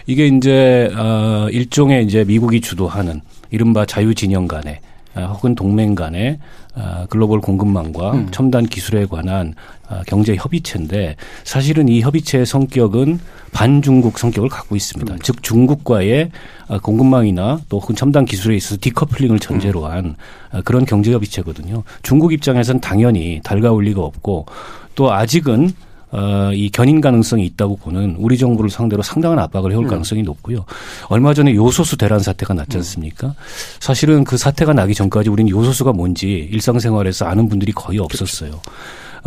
이게 이제 어 일종의 이제 미국이 주도하는 이른바 자유 진영 간의 아, 혹은 동맹 간의 아, 글로벌 공급망과 음. 첨단 기술에 관한 아, 경제 협의체인데 사실은 이 협의체의 성격은 반중국 성격을 갖고 있습니다. 음. 즉 중국과의 공급망이나 또 혹은 첨단 기술에 있어서 디커플링을 전제로 한 그런 경제 협의체거든요. 중국 입장에서는 당연히 달가울 리가 없고 또 아직은 어, 이 견인 가능성이 있다고 보는 우리 정부를 상대로 상당한 압박을 해올 음. 가능성이 높고요. 얼마 전에 요소수 대란 사태가 났지 음. 않습니까? 사실은 그 사태가 나기 전까지 우리는 요소수가 뭔지 일상생활에서 아는 분들이 거의 없었어요. 그렇죠.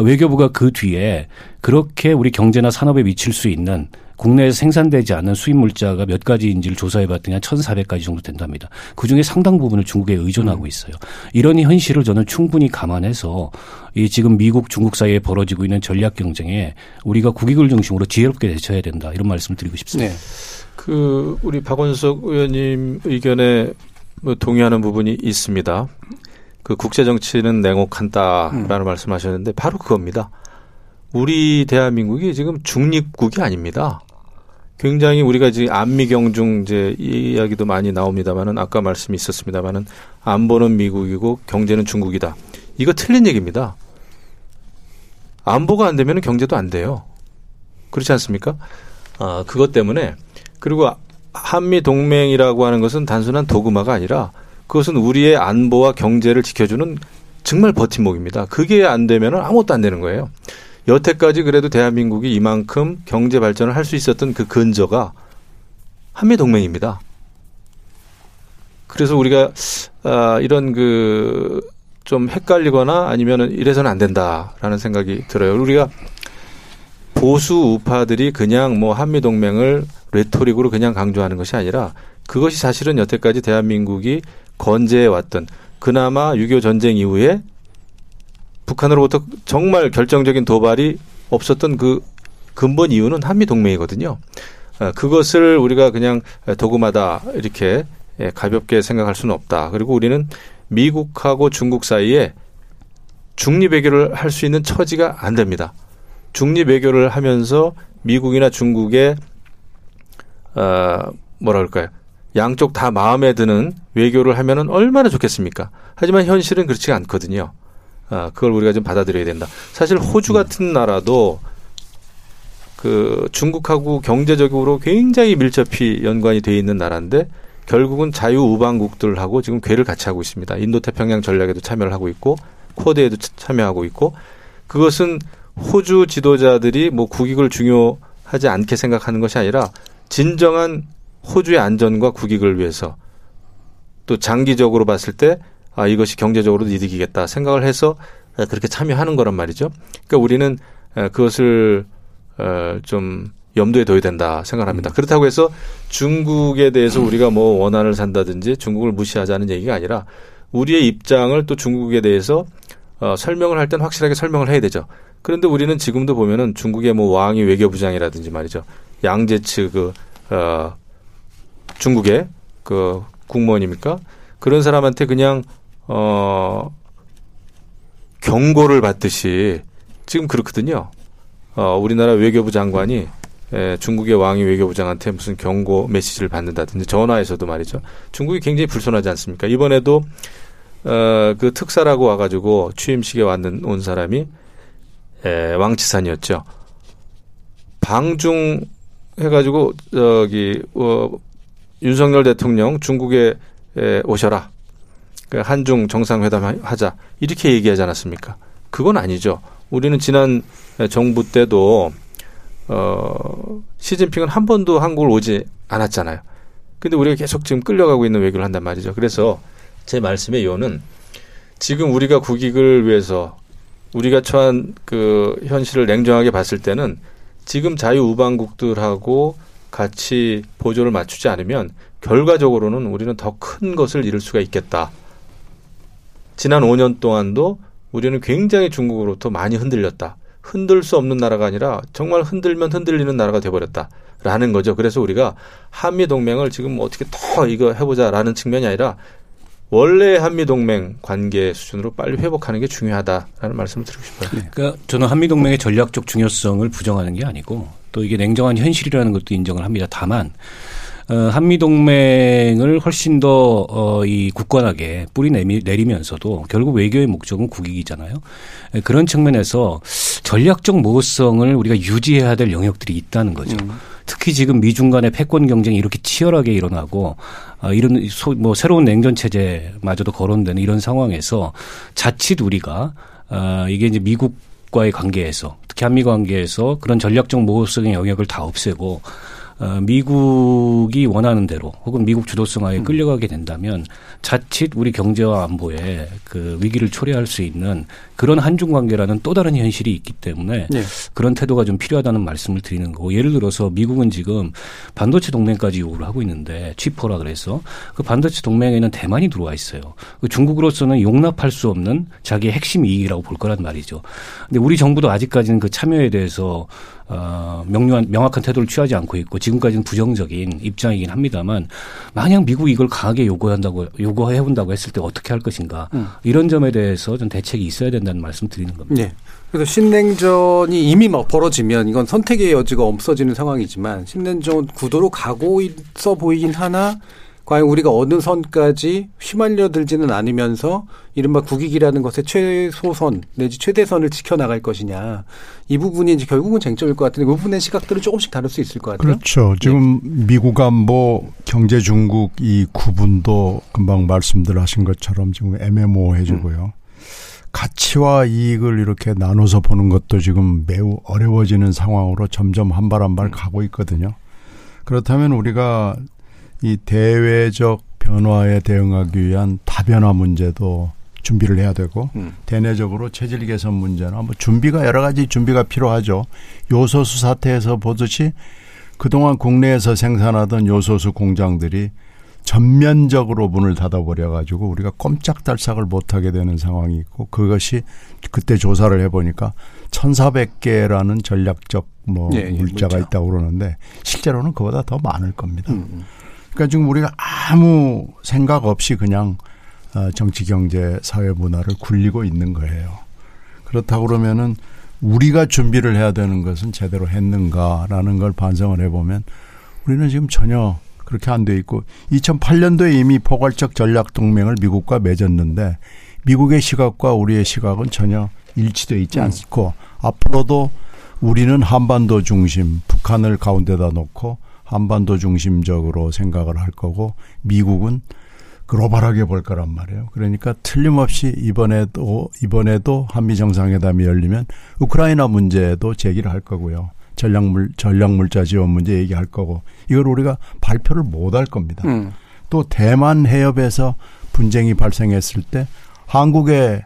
외교부가 그 뒤에 그렇게 우리 경제나 산업에 미칠 수 있는 국내에서 생산되지 않는 수입 물자가 몇 가지인지를 조사해 봤더니 한 1,400가지 정도 된답니다. 그 중에 상당 부분을 중국에 의존하고 음. 있어요. 이런 현실을 저는 충분히 감안해서 이 지금 미국, 중국 사이에 벌어지고 있는 전략 경쟁에 우리가 국익을 중심으로 지혜롭게 대처해야 된다. 이런 말씀을 드리고 싶습니다. 네. 그 우리 박원석 의원님 의견에 뭐 동의하는 부분이 있습니다. 그 국제 정치는 냉혹한다라는 음. 말씀하셨는데 바로 그겁니다. 우리 대한민국이 지금 중립국이 아닙니다. 굉장히 우리가 지금 안미 경중 이제 이야기도 많이 나옵니다만은 아까 말씀이 있었습니다만은 안보는 미국이고 경제는 중국이다. 이거 틀린 얘기입니다. 안보가 안 되면 경제도 안 돼요. 그렇지 않습니까? 아, 그것 때문에 그리고 한미 동맹이라고 하는 것은 단순한 도구마가 아니라 그것은 우리의 안보와 경제를 지켜주는 정말 버팀목입니다. 그게 안 되면 아무것도 안 되는 거예요. 여태까지 그래도 대한민국이 이만큼 경제 발전을 할 수 있었던 그 근저가 한미 동맹입니다. 그래서 우리가 아, 이런 그 좀 헷갈리거나 아니면은 이래서는 안 된다라는 생각이 들어요. 우리가 보수 우파들이 그냥 뭐 한미 동맹을 레토릭으로 그냥 강조하는 것이 아니라 그것이 사실은 여태까지 대한민국이 건재해 왔던 그나마 6.25 전쟁 이후에 북한으로부터 정말 결정적인 도발이 없었던 그 근본 이유는 한미 동맹이거든요. 어, 그것을 우리가 그냥 도구마다 이렇게 예, 가볍게 생각할 수는 없다. 그리고 우리는 미국하고 중국 사이에 중립 외교를 할 수 있는 처지가 안 됩니다. 중립 외교를 하면서 미국이나 중국의 어, 뭐라 그럴까요? 양쪽 다 마음에 드는 외교를 하면은 얼마나 좋겠습니까? 하지만 현실은 그렇지 않거든요. 아, 그걸 우리가 좀 받아들여야 된다. 사실 호주 같은 나라도 그 중국하고 경제적으로 굉장히 밀접히 연관이 돼 있는 나라인데 결국은 자유우방국들하고 지금 괴를 같이 하고 있습니다. 인도태평양 전략에도 참여를 하고 있고 쿼드에도 참여하고 있고 그것은 호주 지도자들이 뭐 국익을 중요하지 않게 생각하는 것이 아니라 진정한 호주의 안전과 국익을 위해서 또 장기적으로 봤을 때 아, 이것이 경제적으로도 이득이겠다 생각을 해서 그렇게 참여하는 거란 말이죠. 그러니까 우리는 그것을 어, 좀 염두에 둬야 된다 생각합니다. 음. 그렇다고 해서 중국에 대해서 우리가 뭐 원한을 산다든지 중국을 무시하자는 얘기가 아니라 우리의 입장을 또 중국에 대해서 어, 설명을 할 땐 확실하게 설명을 해야 되죠. 그런데 우리는 지금도 보면은 중국의 뭐 왕이 외교부장이라든지 말이죠. 양제츠 그, 어, 중국의 그 국무원입니까? 그런 사람한테 그냥, 어, 경고를 받듯이 지금 그렇거든요. 어, 우리나라 외교부 장관이 에, 중국의 왕이 외교부장한테 무슨 경고 메시지를 받는다든지 전화에서도 말이죠. 중국이 굉장히 불손하지 않습니까? 이번에도 어, 그 특사라고 와가지고 취임식에 왔는 온 사람이 에, 왕치산이었죠. 방중 해가지고 저기 어, 윤석열 대통령 중국에 에, 오셔라. 그 한중 정상회담 하자 이렇게 얘기하지 않았습니까? 그건 아니죠. 우리는 지난 정부 때도 어, 시진핑은 한 번도 한국을 오지 않았잖아요. 근데 우리가 계속 지금 끌려가고 있는 외교를 한단 말이죠. 그래서 제 말씀의 이유는 지금 우리가 국익을 위해서 우리가 처한 그 현실을 냉정하게 봤을 때는 지금 자유우방국들하고 같이 보조를 맞추지 않으면 결과적으로는 우리는 더 큰 것을 이룰 수가 있겠다. 지난 5년 동안도 우리는 굉장히 중국으로부터 많이 흔들렸다. 흔들 수 없는 나라가 아니라 정말 흔들면 흔들리는 나라가 돼버렸다 라는 거죠. 그래서 우리가 한미 동맹을 지금 어떻게 더 이거 해보자라는 측면이 아니라 원래 한미 동맹 관계 수준으로 빨리 회복하는 게 중요하다라는 말씀을 드리고 싶어요. 네. 그러니까 저는 한미 동맹의 전략적 중요성을 부정하는 게 아니고 또 이게 냉정한 현실이라는 것도 인정을 합니다. 다만 어, 한미 동맹을 훨씬 더이 어, 굳건하게 뿌리 내리면서도 결국 외교의 목적은 국익이잖아요. 예, 그런 측면에서 전략적 모호성을 우리가 유지해야 될 영역들이 있다는 거죠. 음. 특히 지금 미중 간의 패권 경쟁이 이렇게 치열하게 일어나고 아, 이런 소, 뭐 새로운 냉전 체제마저도 거론되는 이런 상황에서 자칫 우리가 아, 이게 이제 미국 과의 관계에서 특히 한미 관계에서 그런 전략적 모호성의 영역을 다 없애고 어, 미국이 원하는 대로 혹은 미국 주도성하에 음. 끌려가게 된다면 자칫 우리 경제와 안보에 그 위기를 초래할 수 있는 그런 한중 관계라는 또 다른 현실이 있기 때문에 네. 그런 태도가 좀 필요하다는 말씀을 드리는 거고 예를 들어서 미국은 지금 반도체 동맹까지 요구를 하고 있는데 치퍼라 그래서 그 반도체 동맹에는 대만이 들어와 있어요. 그 중국으로서는 용납할 수 없는 자기의 핵심 이익이라고 볼 거란 말이죠. 근데 우리 정부도 아직까지는 그 참여에 대해서 어, 명료한 명확한 태도를 취하지 않고 있고 지금까지는 부정적인 입장이긴 합니다만 만약 미국이 이걸 강하게 요구한다고 요구해 본다고 했을 때 어떻게 할 것인가 음. 이런 점에 대해서 좀 대책이 있어야 된다는 말씀 드리는 겁니다. 네. 그래서 신냉전이 이미 막 벌어지면 이건 선택의 여지가 없어지는 상황이지만 신냉전 구도로 가고 있어 보이긴 하나 과연 우리가 어느 선까지 휘말려 들지는 않으면서 이른바 국익이라는 것의 최소선 내지 최대선을 지켜나갈 것이냐 이 부분이 이제 결국은 쟁점일 것 같은데 그 부분의 시각들은 조금씩 다를 수 있을 것 같아요. 그렇죠. 지금 네. 미국 안보 경제 중국 이 구분도 금방 말씀들 하신 것처럼 지금 애매모호해지고요. 음. 가치와 이익을 이렇게 나눠서 보는 것도 지금 매우 어려워지는 상황으로 점점 한 발 한발 음. 가고 있거든요. 그렇다면 우리가 이 대외적 변화에 대응하기 위한 다변화 문제도 준비를 해야 되고 음. 대내적으로 체질 개선 문제나 뭐 준비가 여러 가지 준비가 필요하죠. 요소수 사태에서 보듯이 그동안 국내에서 생산하던 요소수 공장들이 전면적으로 문을 닫아버려 가지고 우리가 꼼짝달싹을 못하게 되는 상황이 있고 그것이 그때 조사를 해보니까 1,400개라는 전략적 뭐 예, 예, 물자가 물자. 있다고 그러는데 실제로는 그보다 더 많을 겁니다. 음. 음. 그러니까 지금 우리가 아무 생각 없이 그냥 어, 정치, 경제, 사회 문화를 굴리고 있는 거예요. 그렇다고 그러면은 우리가 준비를 해야 되는 것은 제대로 했는가라는 걸 반성을 해보면 우리는 지금 전혀 그렇게 안 돼 있고 2008년도에 이미 포괄적 전략 동맹을 미국과 맺었는데 미국의 시각과 우리의 시각은 전혀 일치돼 있지 음. 않고 앞으로도 우리는 한반도 중심 북한을 가운데다 놓고 한반도 중심적으로 생각을 할 거고 미국은 글로벌하게 볼 거란 말이에요. 그러니까 틀림없이 이번에도 이번에도 한미 정상회담이 열리면 우크라이나 문제도 제기를 할 거고요. 전략물 전략물자 지원 문제 얘기할 거고 이걸 우리가 발표를 못 할 겁니다. 음. 또 대만 해협에서 분쟁이 발생했을 때 한국의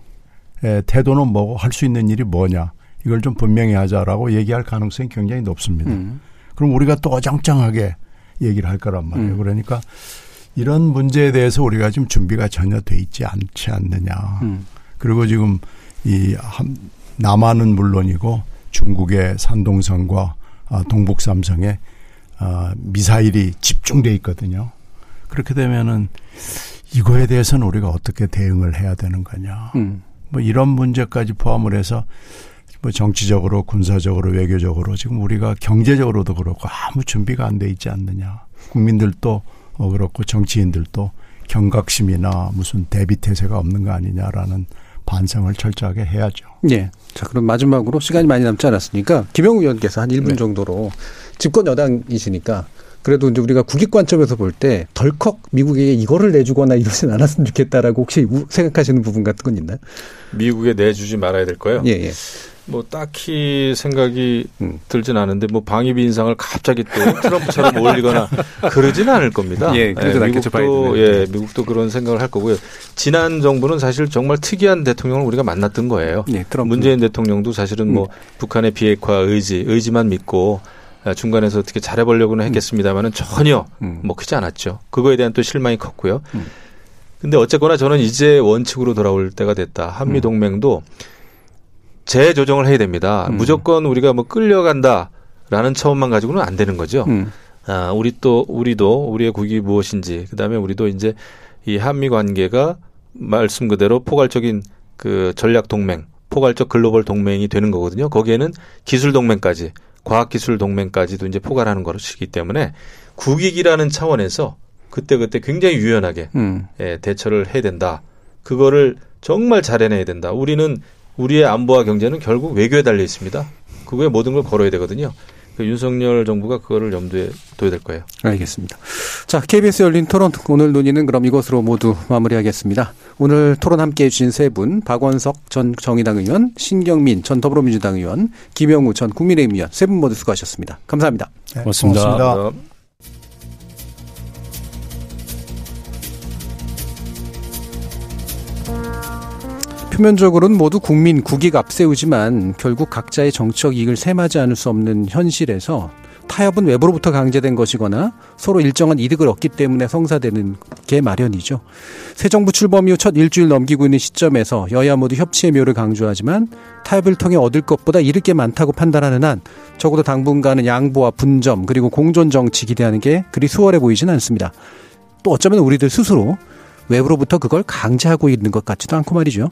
태도는 뭐고 할 수 있는 일이 뭐냐 이걸 좀 분명히 하자라고 얘기할 가능성이 굉장히 높습니다. 음. 그럼 우리가 또 어장장하게 얘기를 할 거란 말이에요. 음. 그러니까 이런 문제에 대해서 우리가 지금 준비가 전혀 돼 있지 않지 않느냐. 음. 그리고 지금 이 남한은 물론이고 중국의 산동성과 아, 동북 삼성에 아, 미사일이 집중돼 있거든요. 그렇게 되면은 이거에 대해서는 우리가 어떻게 대응을 해야 되는 거냐. 음. 뭐 이런 문제까지 포함을 해서 뭐 정치적으로 군사적으로 외교적으로 지금 우리가 경제적으로도 그렇고 아무 준비가 안 돼 있지 않느냐. 국민들도 어 그렇고 정치인들도 경각심이나 무슨 대비 태세가 없는 거 아니냐라는 반성을 철저하게 해야죠. 예. 자, 그럼 마지막으로 시간이 많이 남지 않았으니까 김영우 의원께서 한 1분 네. 정도로 집권 여당이시니까 그래도 이제 우리가 국익 관점에서 볼 때 덜컥 미국에게 이거를 내주거나 이러진 않았으면 좋겠다라고 혹시 생각하시는 부분 같은 건 있나요? 미국에 내주지 말아야 될 거요? 예, 예. 뭐 딱히 생각이 음. 들진 않은데 뭐 방위비 인상을 갑자기 또 <laughs> 트럼프처럼 올리거나 그러지는 않을 겁니다. 예, 그러진 예, 미국도 예, 미국도 그런 생각을 할 거고요. 지난 정부는 사실 정말 특이한 대통령을 우리가 만났던 거예요. 예, 트럼프. 문재인 대통령도 사실은 뭐 음. 북한의 비핵화 의지, 의지만 믿고 중간에서 어떻게 잘해보려고는 음. 했겠습니다만은 전혀 음. 먹히지 않았죠. 그거에 대한 또 실망이 컸고요. 음. 근데 어쨌거나 저는 이제 원칙으로 돌아올 때가 됐다. 한미 동맹도 음. 재조정을 해야 됩니다. 음. 무조건 우리가 뭐 끌려간다라는 처음만 가지고는 안 되는 거죠. 음. 아, 우리 또 우리도 우리의 국익이 무엇인지 그다음에 우리도 이제 이 한미 관계가 말씀 그대로 포괄적인 그 전략 동맹, 포괄적 글로벌 동맹이 되는 거거든요. 거기에는 기술 동맹까지, 과학 기술 동맹까지도 이제 포괄하는 것이기 때문에 국익이라는 차원에서 그때그때 굉장히 유연하게 음. 예, 대처를 해야 된다. 그거를 정말 잘 해내야 된다. 우리는 우리의 안보와 경제는 결국 외교에 달려 있습니다. 그거에 모든 걸 걸어야 되거든요. 그 윤석열 정부가 그거를 염두에 둬야 될 거예요. 알겠습니다. 자, KBS 열린 토론 오늘 논의는 그럼 이것으로 모두 마무리하겠습니다. 오늘 토론 함께해 주신 세 분, 박원석 전 정의당 의원, 신경민 전 더불어민주당 의원, 김영우 전 국민의힘 의원 세 분 모두 수고하셨습니다. 감사합니다. 네, 고맙습니다. 고맙습니다. 표면적으로는 모두 국민 국익 앞세우지만 결국 각자의 정치적 이익을 셈하지 않을 수 없는 현실에서 타협은 외부로부터 강제된 것이거나 서로 일정한 이득을 얻기 때문에 성사되는 게 마련이죠. 새 정부 출범 이후 첫 일주일 넘기고 있는 시점에서 여야 모두 협치의 묘를 강조하지만 타협을 통해 얻을 것보다 잃을 게 많다고 판단하는 한 적어도 당분간은 양보와 분점 그리고 공존 정치 기대하는 게 그리 수월해 보이지는 않습니다. 또 어쩌면 우리들 스스로 외부로부터 그걸 강제하고 있는 것 같지도 않고 말이죠.